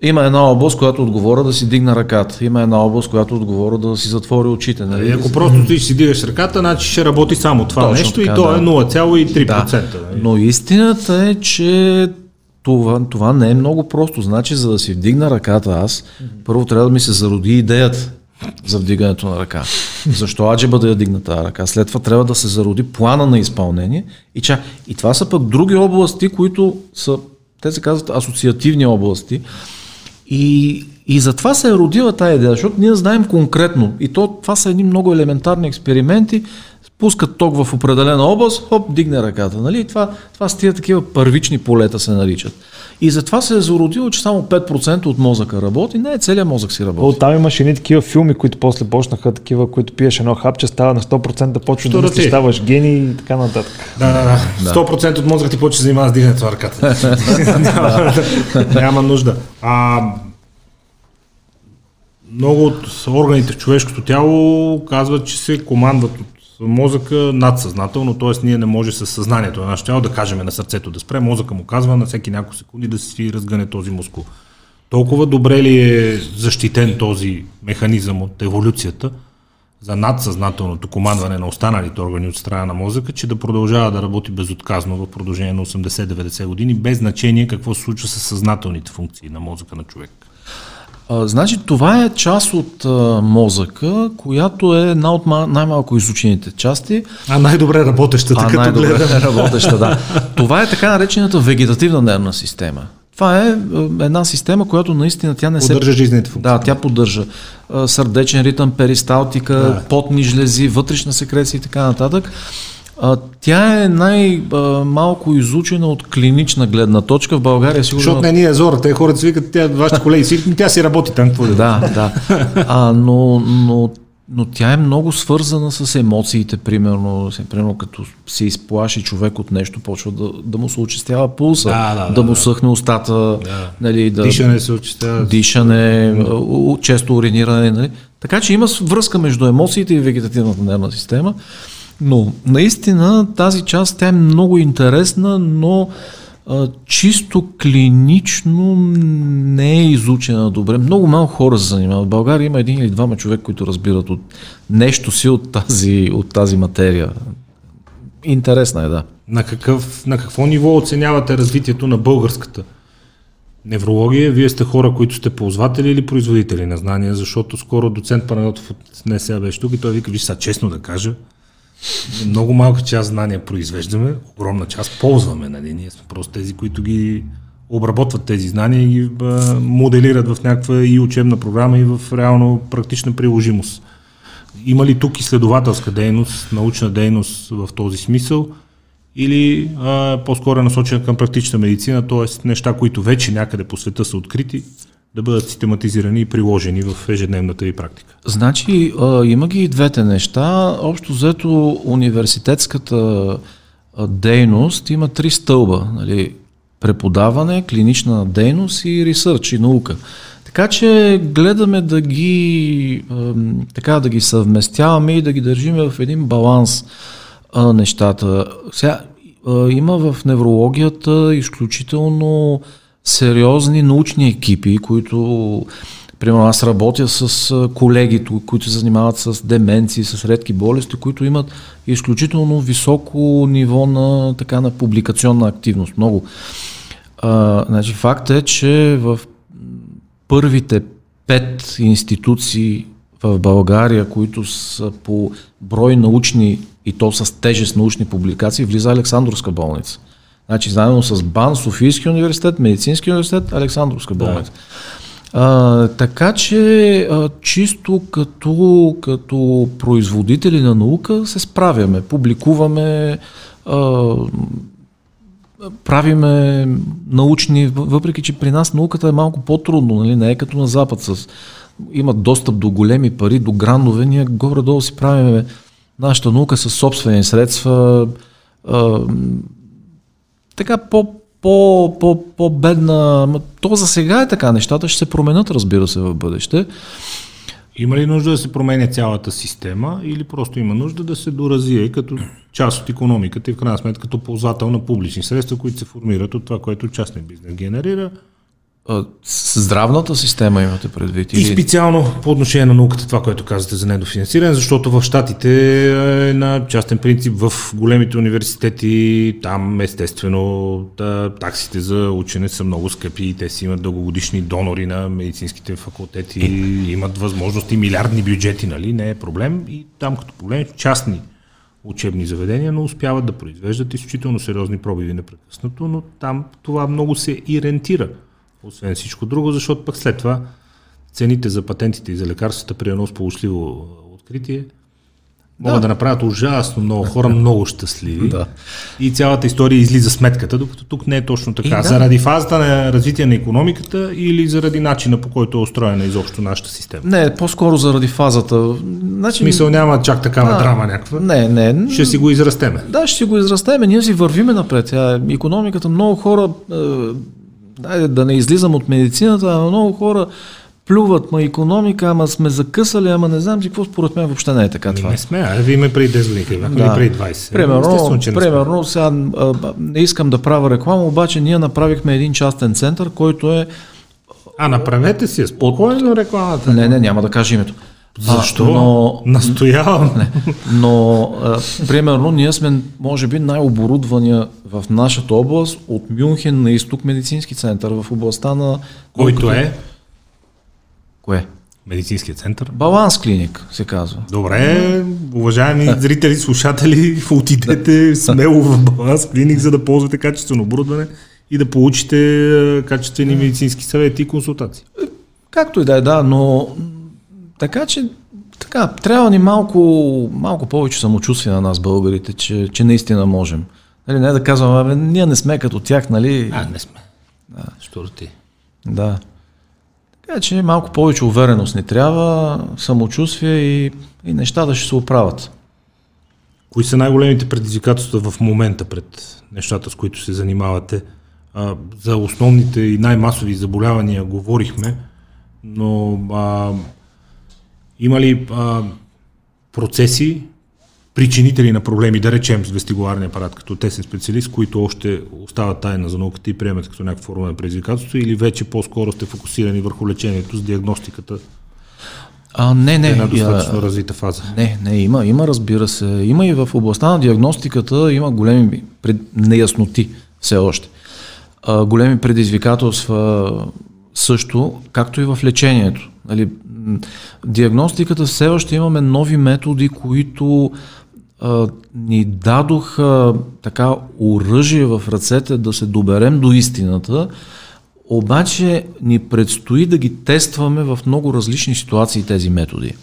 има една област, която отговоря да си дигна ръката. Има една област, която отговоря да си затвори очите. Нали? И ако просто стоиш и си дигаш ръката, значи ще работи само това Точно нещо така, и то да. е 0,3%. Да, нали? но истината е, че това, това не е много просто. Значи, за да си вдигна ръката аз, първо трябва да ми се зароди идеята за вдигането на ръка. Защо аджеба да я дигна тази ръка? След това трябва да се зароди плана на изпълнение. И, ча, и това са пък други области, които са, те се казват асоциативни области. И, и затова се е родила тази идея, защото ние знаем конкретно. И то, това са едни много елементарни експерименти. Пускат ток в определена област, хоп, дигне ръката. Нали? И Това, това с тия такива първични полета се наричат. И затова се е зародило, че само 5% от мозъка работи. Не, целият мозък си О, работи. там имаше едни такива филми, които после почнаха такива, които пиеш едно хапче, става на 100%, почва да мислиш, ставаш гений и така нататък. Да, да, да. 100% от мозъка ти почва да занимава с дигането на ръката. няма нужда. А, много от органите в човешкото тяло казват, че се командват от мозъка надсъзнателно, т.е. ние не може със съзнанието на нашето тяло да кажем на сърцето да спре, мозъка му казва на всеки няколко секунди да си разгъне този мускул. Толкова добре ли е защитен този механизъм от еволюцията за надсъзнателното командване на останалите органи от страна на мозъка, че да продължава да работи безотказно в продължение на 80-90 години, без значение какво се случва с съзнателните функции на мозъка на човек. А, значи това е част от а, мозъка, която е една от ма- най-малко изучените части. А най-добре работещата, А като най-добре гледам. работеща, да. Това е така наречената вегетативна нервна система. Това е една система, която наистина тя не се... Поддържа жизнените функции. Да, тя поддържа сърдечен ритъм, перисталтика, Да. потни жлези, вътрешна секреция и така нататък. А, тя е най-малко изучена от клинична гледна точка в България. Сигурно... Защото не ние е зора, те хората си викат, тя, вашите колеги си, тя си работи там, какво да Да, да. А, но, но, но тя е много свързана с емоциите, примерно, се- примерно като се изплаши човек от нещо, почва да, да му се очистява пулса, Да, да, да, да му да. съхне устата, Да. нали, да, Дишане се очистява. дишане, често уриниране. Нали? Така че има връзка между емоциите и вегетативната нервна система. Но наистина тази част тя е много интересна, но а, чисто клинично не е изучена добре. Много малко хора се занимават. В България има един или двама човек, които разбират от нещо си от тази, от тази материя. Интересна е, да. На, какъв, на какво ниво оценявате развитието на българската неврология? Вие сте хора, които сте ползватели или производители на знания, защото скоро доцент Панайотов от НСА беше тук и той вика, виж сега честно да кажа, много малка част знания произвеждаме, огромна част ползваме. Нали? Ние сме просто тези, които ги обработват тези знания и ги моделират в някаква и учебна програма и в реално практична приложимост. Има ли тук изследователска дейност, научна дейност в този смисъл или а, по-скоро е насочена към практична медицина, т.е. неща, които вече някъде по света са открити, да бъдат систематизирани и приложени в ежедневната ви практика? Значи, а, има ги и двете неща. Общо взето университетската дейност има три стълба. Нали? Преподаване, клинична дейност и ресърч и наука. Така че гледаме да ги, така, да ги съвместяваме и да ги държим в един баланс а, нещата. Сега, а, има в неврологията изключително сериозни научни екипи, които Примерно аз работя с колеги, които се занимават с деменции, с редки болести, които имат изключително високо ниво на, така, на публикационна активност. Много. А, значи, факт е, че в първите пет институции в България, които са по брой научни и то с тежест научни публикации, влиза Александровска болница. Значи, заедно с БАН, Софийски университет, Медицински университет, Александровска болница. Да. А, така че а, чисто като, като производители на наука се справяме, публикуваме, а, правиме научни, въпреки че при нас науката е малко по-трудно, нали? не е като на Запад с имат достъп до големи пари, до грандове, ние горе-долу си правиме нашата наука с собствени средства, а, така по, по, по, по-бедна. То за сега е така. Нещата ще се променят, разбира се, в бъдеще. Има ли нужда да се променя цялата система или просто има нужда да се доразвие като част от економиката и в крайна сметка като ползвател на публични средства, които се формират от това, което частния бизнес генерира, здравната система имате предвид? Или... И специално по отношение на науката, това, което казвате за недофинансиране, защото в Штатите е на частен принцип в големите университети, там естествено да, таксите за учене са много скъпи и те си имат дългогодишни донори на медицинските факултети, имат възможности, милиардни бюджети, нали? Не е проблем. И там като проблем частни учебни заведения, но успяват да произвеждат изключително сериозни пробиви непрекъснато, но там това много се и рентира освен всичко друго, защото пък след това цените за патентите и за лекарствата при едно сполучливо откритие могат да. да направят ужасно много хора много щастливи. да. И цялата история излиза сметката, докато тук не е точно така. И, да. Заради фазата на развитие на економиката или заради начина по който е устроена изобщо нашата система? Не, по-скоро заради фазата. Значи... Мисъл няма чак такава да, драма някаква. Не, не. Ще си го израстеме. Да, ще си го израстеме. Ние си вървиме напред. Економиката много хора е, Дайде да не излизам от медицината, а много хора плюват, ма економика, ама сме закъсали, ама не знам си какво според мен въобще не е така това. Не сме, а вие ме преди 10 години, да. преди 20. Примерно, примерно сега не искам да правя реклама, обаче ние направихме един частен център, който е а, направете си, спокойно рекламата. Не, не, няма да кажа името. Защо? А, но, Настоявам. Не, но, а, примерно, ние сме, може би, най-оборудвания в нашата област от Мюнхен на изток медицински център в областта на... Който е? Кое? Медицинския център? Баланс клиник се казва. Добре, уважаеми зрители, слушатели, отидете смело в Баланс клиник, за да ползвате качествено оборудване и да получите качествени медицински съвети и консултации. Както и да е, да, но така че така, трябва ни малко, малко повече самочувствие на нас, българите, че, че наистина можем. Нали, не да казвам, абе, ние не сме като тях, нали? А, не сме. Да. Що ти? Да. Така че малко повече увереност ни трябва, самочувствие и, и нещата ще се оправят. Кои са най-големите предизвикателства в момента пред нещата, с които се занимавате? А, за основните и най-масови заболявания говорихме, но а, има ли а, процеси, причинители на проблеми, да речем с вестигуларния апарат, като тесен специалист, които още остават тайна за науката и приемат като някаква форма на предизвикателство, или вече по-скоро сте фокусирани върху лечението с диагностиката? А, не, не. Една достатъчно а, развита фаза. Не, не, има, има, разбира се. Има и в областта на диагностиката, има големи пред... неясноти все още. А, големи предизвикателства също, както и в лечението. Нали, диагностиката все още имаме нови методи, които а, ни дадоха така оръжие в ръцете да се доберем до истината, обаче ни предстои да ги тестваме в много различни ситуации тези методи.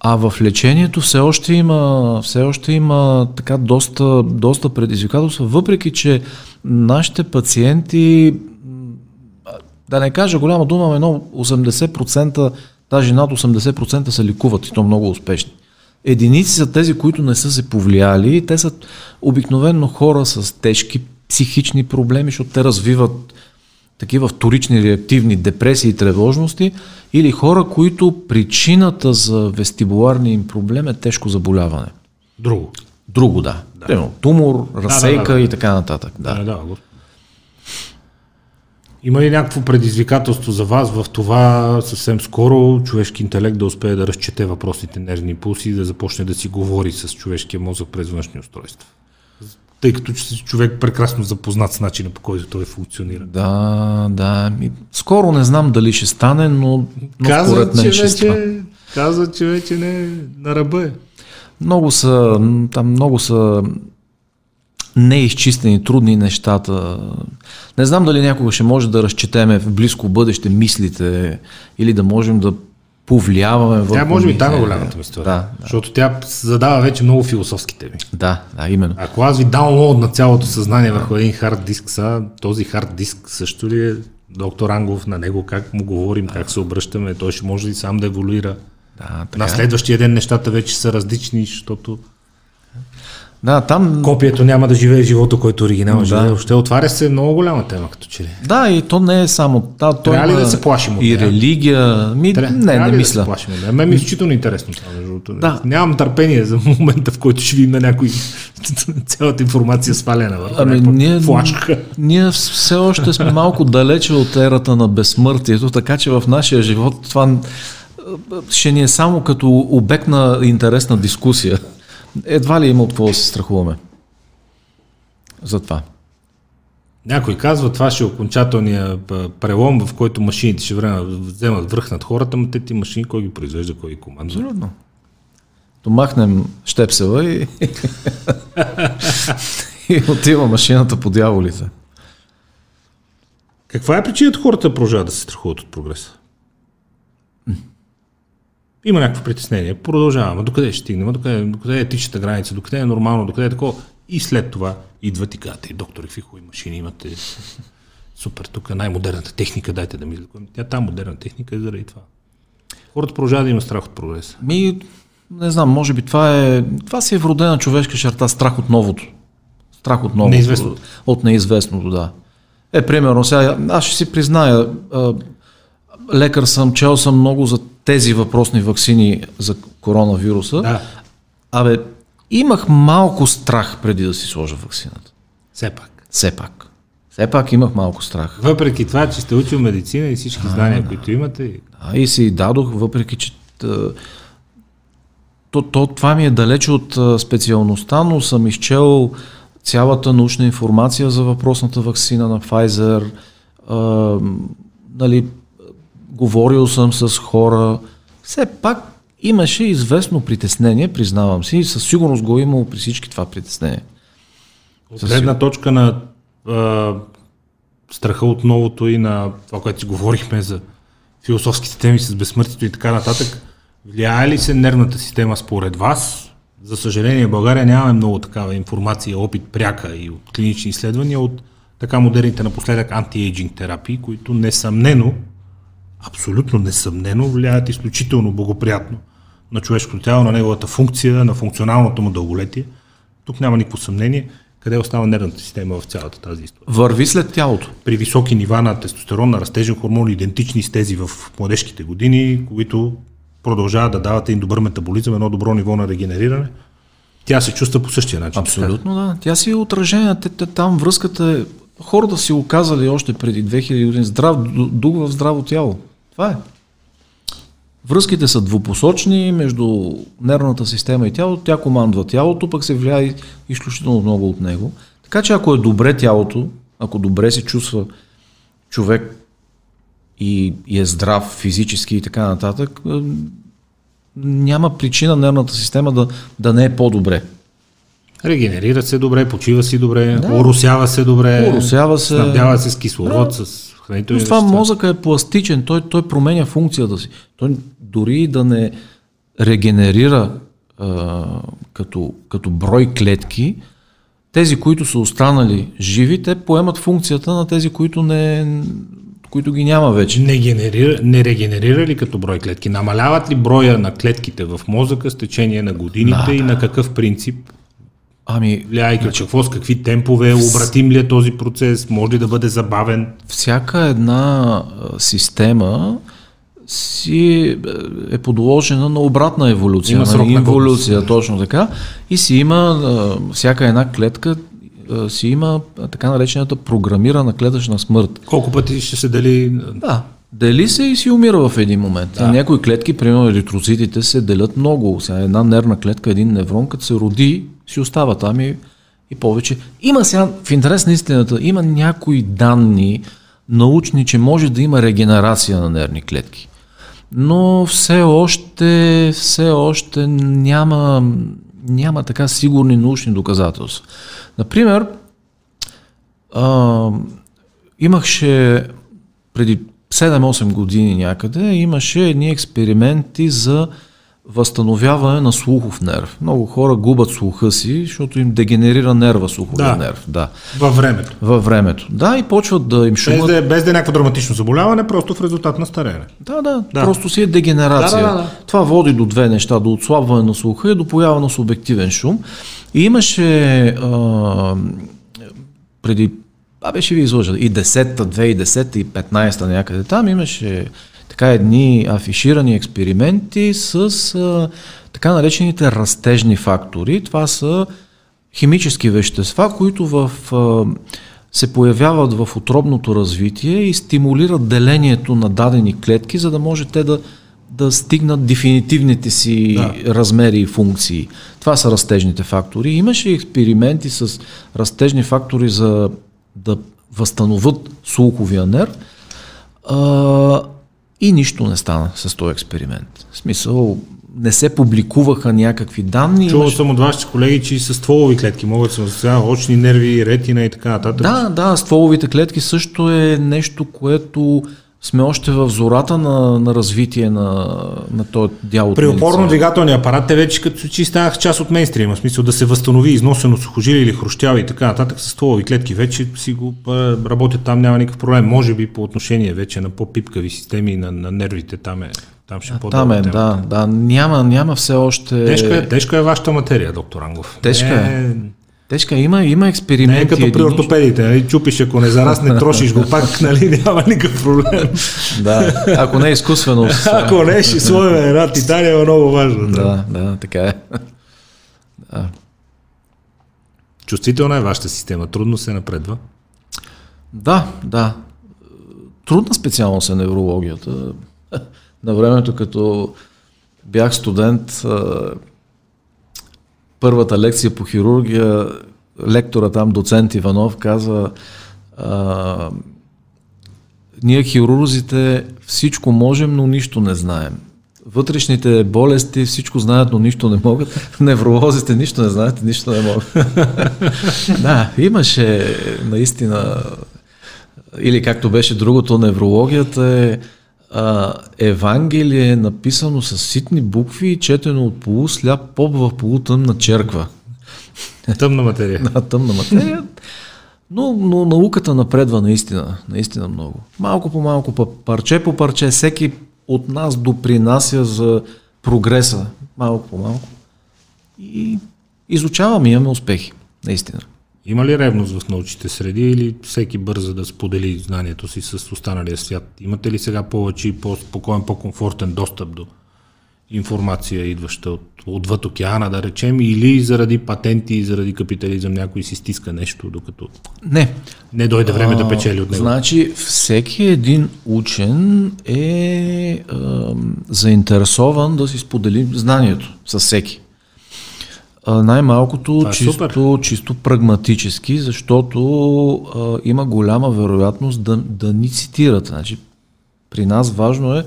А в лечението все още има, все още има така доста, доста предизвикателства, въпреки че нашите пациенти, да не кажа голяма дума, но 80%, даже над 80% се лекуват и то много успешни. Единици са тези, които не са се повлияли. Те са обикновено хора с тежки психични проблеми, защото те развиват такива вторични реактивни депресии и тревожности, или хора, които причината за вестибуларния им проблем е тежко заболяване. Друго. Друго, да. да. Примерно, тумор, разсейка да, да, да, и така нататък. Да. Да, да, Има ли някакво предизвикателство за вас в това съвсем скоро човешки интелект да успее да разчете въпросните нервни импулси и да започне да си говори с човешкия мозък през външни устройства? тъй като човек прекрасно запознат с начина по който той функционира. Да, да. Скоро не знам дали ще стане, но, но казва, според мен ще вече, Казва, че вече не на ръба е. Много са, там много са неизчистени, трудни нещата. Не знам дали някога ще може да разчетеме в близко бъдеще мислите или да можем да повлияваме върху... Тя може би там е голямата ми Да, да. Защото тя задава вече много философски теми. Да, да, именно. Ако аз ви даунлоуд на цялото съзнание да. върху един хард диск, са, този хард диск също ли е доктор Ангов, на него как му говорим, да. как се обръщаме, той ще може ли сам да еволюира. Да, така. На следващия ден нещата вече са различни, защото да, там... Копието няма да живее живота, който оригинал да. живее. Още отваря се много голяма тема, като че ли. Да, и то не е само. Да, то Трябва ли да се плашим от И религия. Ми, Тря... не, Трябва не мисля. Да се плашим от Мен ми е изключително интересно това, между. Да. Нямам търпение за момента, в който ще видим на някой цялата информация свалена върху ами, ние, флашка. Ние все още сме малко далече от ерата на безсмъртието, така че в нашия живот това ще ни е само като обект на интересна дискусия едва ли има от какво да се страхуваме. За това. Някой казва, това ще е окончателния прелом, в който машините ще време вземат връх над хората, но те ти машини, кой ги произвежда, кой ги командва. Абсолютно. То махнем щепсела и... и отива машината по дяволите. Каква е причината хората да продължават да се страхуват от прогреса? Има някакво притеснение. Продължаваме. Докъде ще стигнем? Докъде, докъде е етичната граница? Докъде е нормално? Докъде е такова? И след това идват и казват, доктори, какви хубави машини имате. Супер, тук е най-модерната техника, дайте да ми Тя там модерна техника е заради това. Хората продължават да има страх от прогреса. Ми, не знам, може би това е, това си е вродена човешка черта, страх от новото. Страх от новото. Неизвестното. От неизвестното, да. Е, примерно, сега, аз ще си призная, лекар съм, чел съм много за тези въпросни вакцини за коронавируса. Да. Абе, имах малко страх преди да си сложа вакцината. Все пак. Все пак. Все пак имах малко страх. Въпреки това, че сте учил медицина и всички знания, да, които имате. Да, и си дадох, въпреки че то, то, това ми е далече от специалността, но съм изчел цялата научна информация за въпросната вакцина на Pfizer, а, нали, говорил съм с хора. Все пак имаше известно притеснение, признавам си, и със сигурност го е имало при всички това притеснение. От гледна точка на а, страха от новото и на това, което си говорихме за философските теми с безсмъртието и така нататък, влияе ли се нервната система според вас? За съжаление, в България нямаме много такава информация, опит пряка и от клинични изследвания, от така модерните напоследък антиейджинг терапии, които несъмнено абсолютно несъмнено влияят изключително благоприятно на човешкото тяло, на неговата функция, на функционалното му дълголетие. Тук няма никакво съмнение къде остава нервната система в цялата тази история. Върви след тялото. При високи нива на тестостерон, на растежен хормон, идентични с тези в младежките години, които продължават да дават един добър метаболизъм, едно добро ниво на регенериране, тя се чувства по същия начин. Абсолютно, да. Тя си е отражение. Там връзката е... Хората си го казали още преди 2000 години. Здрав дух в здраво тяло. Това е. Връзките са двупосочни между нервната система и тялото. Тя командва тялото, пък се влияе изключително много от него. Така че ако е добре тялото, ако добре се чувства човек и, и е здрав физически и така нататък, няма причина нервната система да, да не е по-добре. Регенерира се добре, почива си добре, да. оросява се добре, оросява се, снабдява се с кислород, да. с хранителни Но това мозъка е пластичен, той, той променя функцията си. Той дори да не, регенерира а, като, като брой клетки, тези, които са останали живи, те поемат функцията на тези, които, не, които ги няма вече. Не, генерира, не регенерира ли като брой клетки? Намаляват ли броя на клетките в мозъка с течение на годините да, и на какъв принцип? Ами, Влияйки значи, какво, с какви темпове, обратим ли е този процес, може ли да бъде забавен? Всяка една система си е подложена на обратна еволюция. Има срок на еволюция, на точно така. И си има, всяка една клетка си има така наречената програмирана клетъчна смърт. Колко пъти ще се дели? Да, дели се и си умира в един момент. Да. Някои клетки, примерно еритроцитите, се делят много. Сега една нервна клетка, един неврон, като се роди, си остава там и, и повече. Има сега, в интерес на истината, има някои данни научни, че може да има регенерация на нервни клетки но все още, все още няма, няма така сигурни научни доказателства. Например, а, имахше преди 7-8 години някъде, имаше едни експерименти за възстановяване на слухов нерв. Много хора губят слуха си, защото им дегенерира нерва слуховия да. нерв. Да. Във времето. Във времето. Да, и почват да им шумат. Без да, е, без да е някакво драматично заболяване, просто в резултат на старене. Да, да, да. Просто си е дегенерация. Да, да, да. Това води до две неща, до отслабване на слуха и до поява на субективен шум. И имаше а, преди, а беше ви излъжа, и 10-та, 2010 и 15-та някъде там имаше така едни афиширани експерименти с а, така наречените растежни фактори. Това са химически вещества, които в, а, се появяват в отробното развитие и стимулират делението на дадени клетки, за да може те да, да стигнат дефинитивните си да. размери и функции. Това са растежните фактори. Имаше експерименти с растежни фактори за да възстановят слуховия нерв. А, и нищо не стана с този експеримент. В смисъл, не се публикуваха някакви данни. Чувал имаш... съм от вашите колеги, че и с стволови клетки могат да се възстановяват очни нерви, ретина и така нататък. Да, да, стволовите клетки също е нещо, което сме още в зората на, на развитие на, на този дял от При опорно-двигателния апарат те вече като че станаха част от мейнстрима, в смисъл да се възстанови износено сухожилие или хрущява и така нататък с стволови клетки вече си го работят там, няма никакъв проблем. Може би по отношение вече на по-пипкави системи на, на нервите там е там ще а, Там е, да, да. Няма, няма все още... Тежка е, тежка е вашата материя, доктор Ангов. Тежка е. е Тежка, има, има експерименти. Не е като при ортопедите, нали? чупиш, ако не зарасне, трошиш го пак, нали? няма никакъв проблем. да, ако не е изкуствено. ако не, ще сложим една титания, е много важно. Да, да, така е. Да. Чувствителна е вашата система, трудно се напредва. Да, да. Трудна специалност е неврологията. На времето, като бях студент, първата лекция по хирургия, лектора там, доцент Иванов, казва а, ние хирурзите всичко можем, но нищо не знаем. Вътрешните болести всичко знаят, но нищо не могат. Невролозите нищо не знаят, нищо не могат. да, имаше наистина, или както беше другото, неврологията е а, Евангелие е написано с ситни букви и четено от полусляп поп в полутъмна черква. Тъмна материя. да, тъмна материя. Но, но науката напредва наистина, наистина много. Малко по малко, парче по парче, всеки от нас допринася за прогреса, малко по малко. И изучаваме, имаме успехи, наистина. Има ли ревност в научните среди или всеки бърза да сподели знанието си с останалия свят? Имате ли сега повече и по-спокоен, по-комфортен достъп до информация, идваща от, отвъд океана, да речем, или заради патенти заради капитализъм някой си стиска нещо, докато не, не дойде време а, да печели от него? Значи, всеки един учен е а, заинтересован да си сподели знанието с всеки най-малкото е чисто, чисто прагматически, защото а, има голяма вероятност да, да ни цитират. Значи, при нас важно е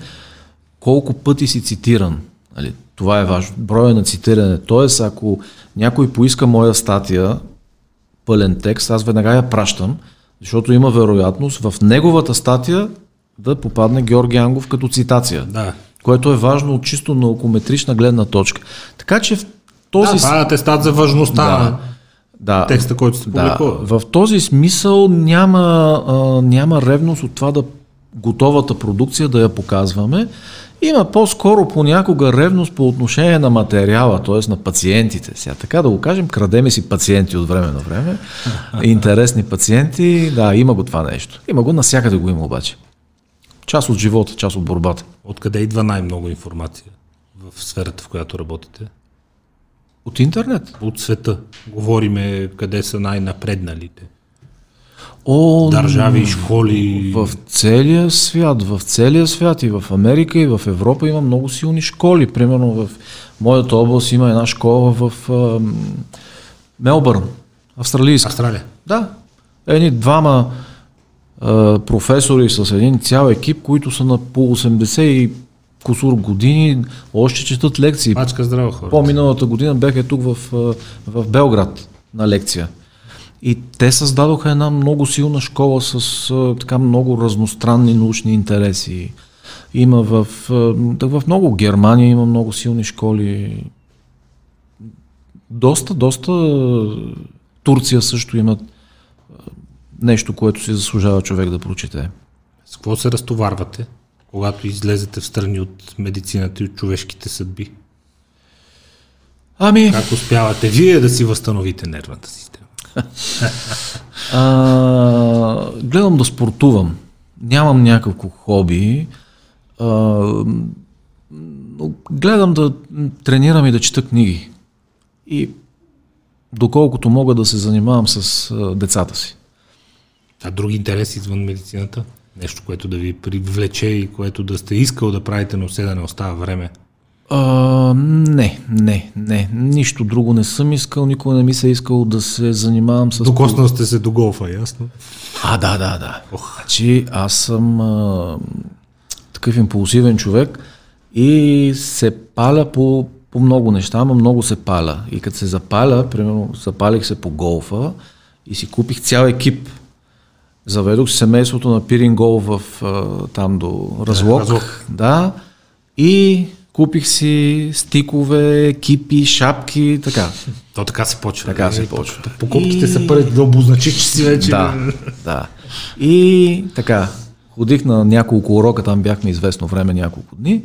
колко пъти си цитиран. Нали, това е важно. Броя на цитиране. Тоест, ако някой поиска моя статия, пълен текст, аз веднага я пращам, защото има вероятност в неговата статия да попадне Георги Ангов като цитация. Да което е важно от чисто наукометрична гледна точка. Така че в този... Да, това е атестат за важността Да. на да, текста, който се да, публикува. в този смисъл няма, а, няма ревност от това да готовата продукция да я показваме. Има по-скоро понякога ревност по отношение на материала, т.е. на пациентите. Сега така да го кажем, крадеме си пациенти от време на време. Интересни пациенти, да, има го това нещо. Има го, насякъде го има обаче. Част от живота, част от борбата. Откъде идва най-много информация в сферата, в която работите? От интернет. От света. Говориме къде са най-напредналите. О, Държави, школи. В целия свят, в целия свят и в Америка и в Европа има много силни школи. Примерно в моята област има една школа в ам, Мелбърн, австралийска. Австралия. Да. Едни двама а, професори с един цял екип, които са на по 80 и кусур години, още четат лекции. Мачка здраво хора. По-миналата година бяха тук в, в Белград на лекция. И те създадоха една много силна школа с така много разностранни научни интереси. Има в, в много Германия има много силни школи. Доста, доста Турция също имат нещо, което си заслужава човек да прочете. С какво се разтоварвате, когато излезете в страни от медицината и от човешките съдби? Ами, Как успявате вие да си възстановите нервната система? А, гледам да спортувам. Нямам някакво хоби. А, гледам да тренирам и да чета книги. И доколкото мога да се занимавам с а, децата си. А други интереси извън медицината? Нещо, което да ви привлече и което да сте искал да правите, но все да не остава време. А, не, не, не. Нищо друго не съм искал. Никога не ми се е искал да се занимавам с... Докоснал сте се до голфа, ясно? А, да, да, да. Значи аз съм а, такъв импулсивен човек и се паля по, по много неща, ама много се паля. И като се запаля, примерно запалих се по голфа и си купих цял екип. Заведох семейството на Пирин Гол в там до Разлог. Разлог. Да. И купих си стикове, кипи, шапки, така. То така се почва. Така Е, се почва. Покупките И- са пари да обозначих, че си вече... Да, да. И така, ходих на няколко урока, там бяхме известно време, няколко дни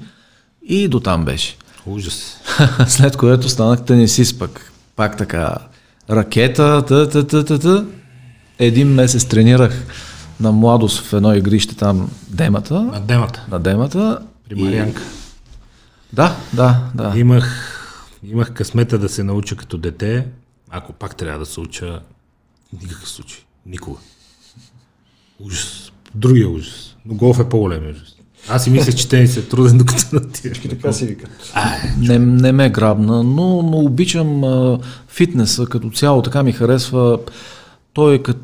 и до там беше. Ужас. След което станах тенисист пък. Пак така, ракета, та, та, та, та, та. Един месец тренирах на младост в едно игрище там, Демата, На демата. на Демата. При Марианка. Да, да, да. Имах, имах късмета да се науча като дете. Ако пак трябва да се уча, никакъв случай. Никога. Ужас. Другия ужас. Но голф е по-голем ужас. Аз си мислех, че тенис е труден, докато натиеш. Така си вика. Не, не ме грабна, но, но обичам а, фитнеса като цяло, така ми харесва. Той е като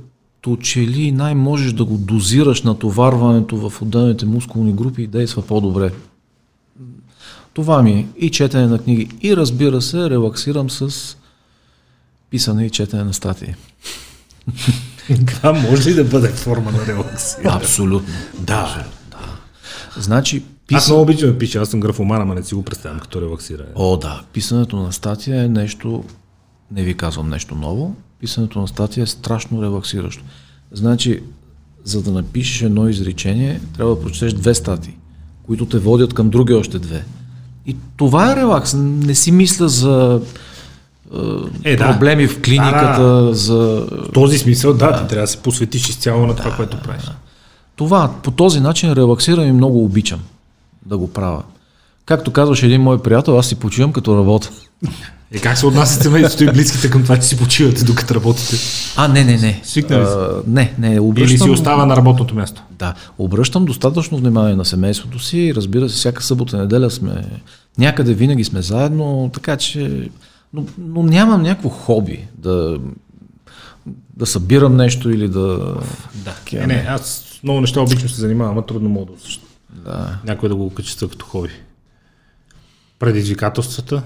че ли най-можеш да го дозираш натоварването в отделните мускулни групи и действа по-добре. Това ми е и четене на книги. И разбира се, релаксирам с писане и четене на статии. Това може ли да бъде форма на релаксия? Абсолютно. Да. Значи, Аз писа... много обичам да пиша, аз съм графоман, ама не си го представям като релаксиране. О, да. Писането на статия е нещо, не ви казвам нещо ново, писането на статия е страшно релаксиращо. Значи, за да напишеш едно изречение, трябва да прочетеш две статии, които те водят към други още две. И това е релакс. Не си мисля за е, Е, да. проблеми в клиниката, Да, за... В този смисъл, да, ти трябва да се посветиш изцяло на това, което правиш. Това, по този начин релаксирам и много обичам да го правя. Както казваше един мой приятел, аз си почивам като работя. Е, как се отнасят семейството и близките към това, че си почивате докато работите? А, не, не, не. Свикнали сте? А, не, не, Или обръщам... си остава на работното място? Да, обръщам достатъчно внимание на семейството си. Разбира се, всяка събота и неделя сме някъде винаги сме заедно, така че... Но, но нямам някакво хоби да, да събирам нещо или да... Да. Не, не, аз много неща обичам се занимавам, а трудно мога да да. Някой да го окачества като хоби. Предизвикателствата,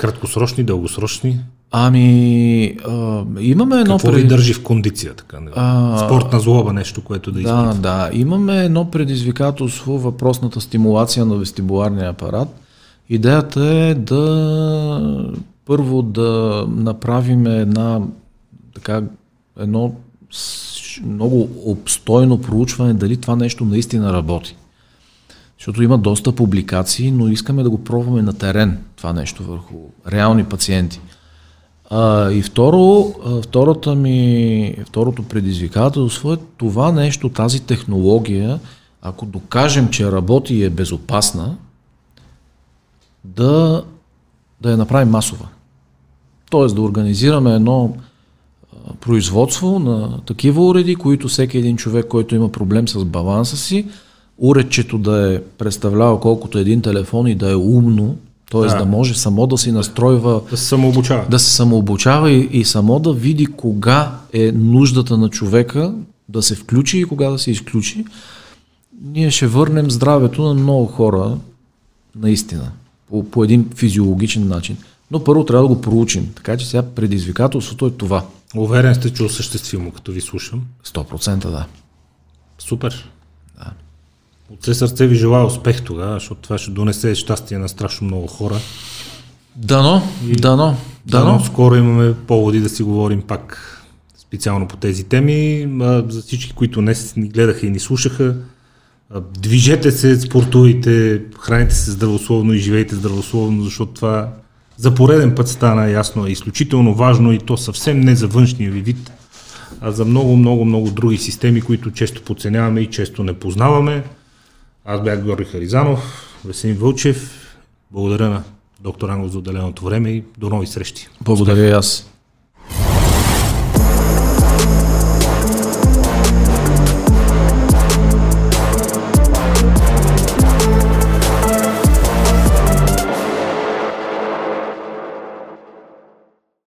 краткосрочни, дългосрочни, Ами, а, имаме едно... Какво ви държи в кондиция? Така? А, Спортна злоба, нещо, което да Да, изпитва. да. Имаме едно предизвикателство, въпросната стимулация на вестибуларния апарат. Идеята е да първо да направим една така, едно много обстойно проучване дали това нещо наистина работи. Защото има доста публикации, но искаме да го пробваме на терен това нещо върху реални пациенти. А, и второ, втората ми, второто предизвикателство е това нещо, тази технология, ако докажем, че работи и е безопасна, да, да я направим масова. Тоест да организираме едно производство на такива уреди, които всеки един човек, който има проблем с баланса си, уредчето да е представлява колкото един телефон и да е умно, т.е. Да. да може само да си настройва Да се самообучава. да се самообучава и, и само да види кога е нуждата на човека да се включи и кога да се изключи, ние ще върнем здравето на много хора наистина, по, по един физиологичен начин. Но първо трябва да го проучим. Така че сега предизвикателството е това. Уверен сте, че осъществимо, като ви слушам. 100% да. Супер. От все сърце ви желая успех тогава, защото това ще донесе щастие на страшно много хора. Дано, дано, Дано дано. скоро имаме поводи да си говорим пак специално по тези теми. А, За всички, които днес ни гледаха и ни слушаха, а, движете се, спортувайте, храните се здравословно и живейте здравословно, защото това за пореден път стана ясно е изключително важно и то съвсем не за външния ви вид, а за много, много, много други системи, които често подценяваме и често не познаваме. Аз бях Георги Харизанов, Весен Вълчев. Благодаря на доктор Ангов за отделеното време и до нови срещи. Благодаря и аз.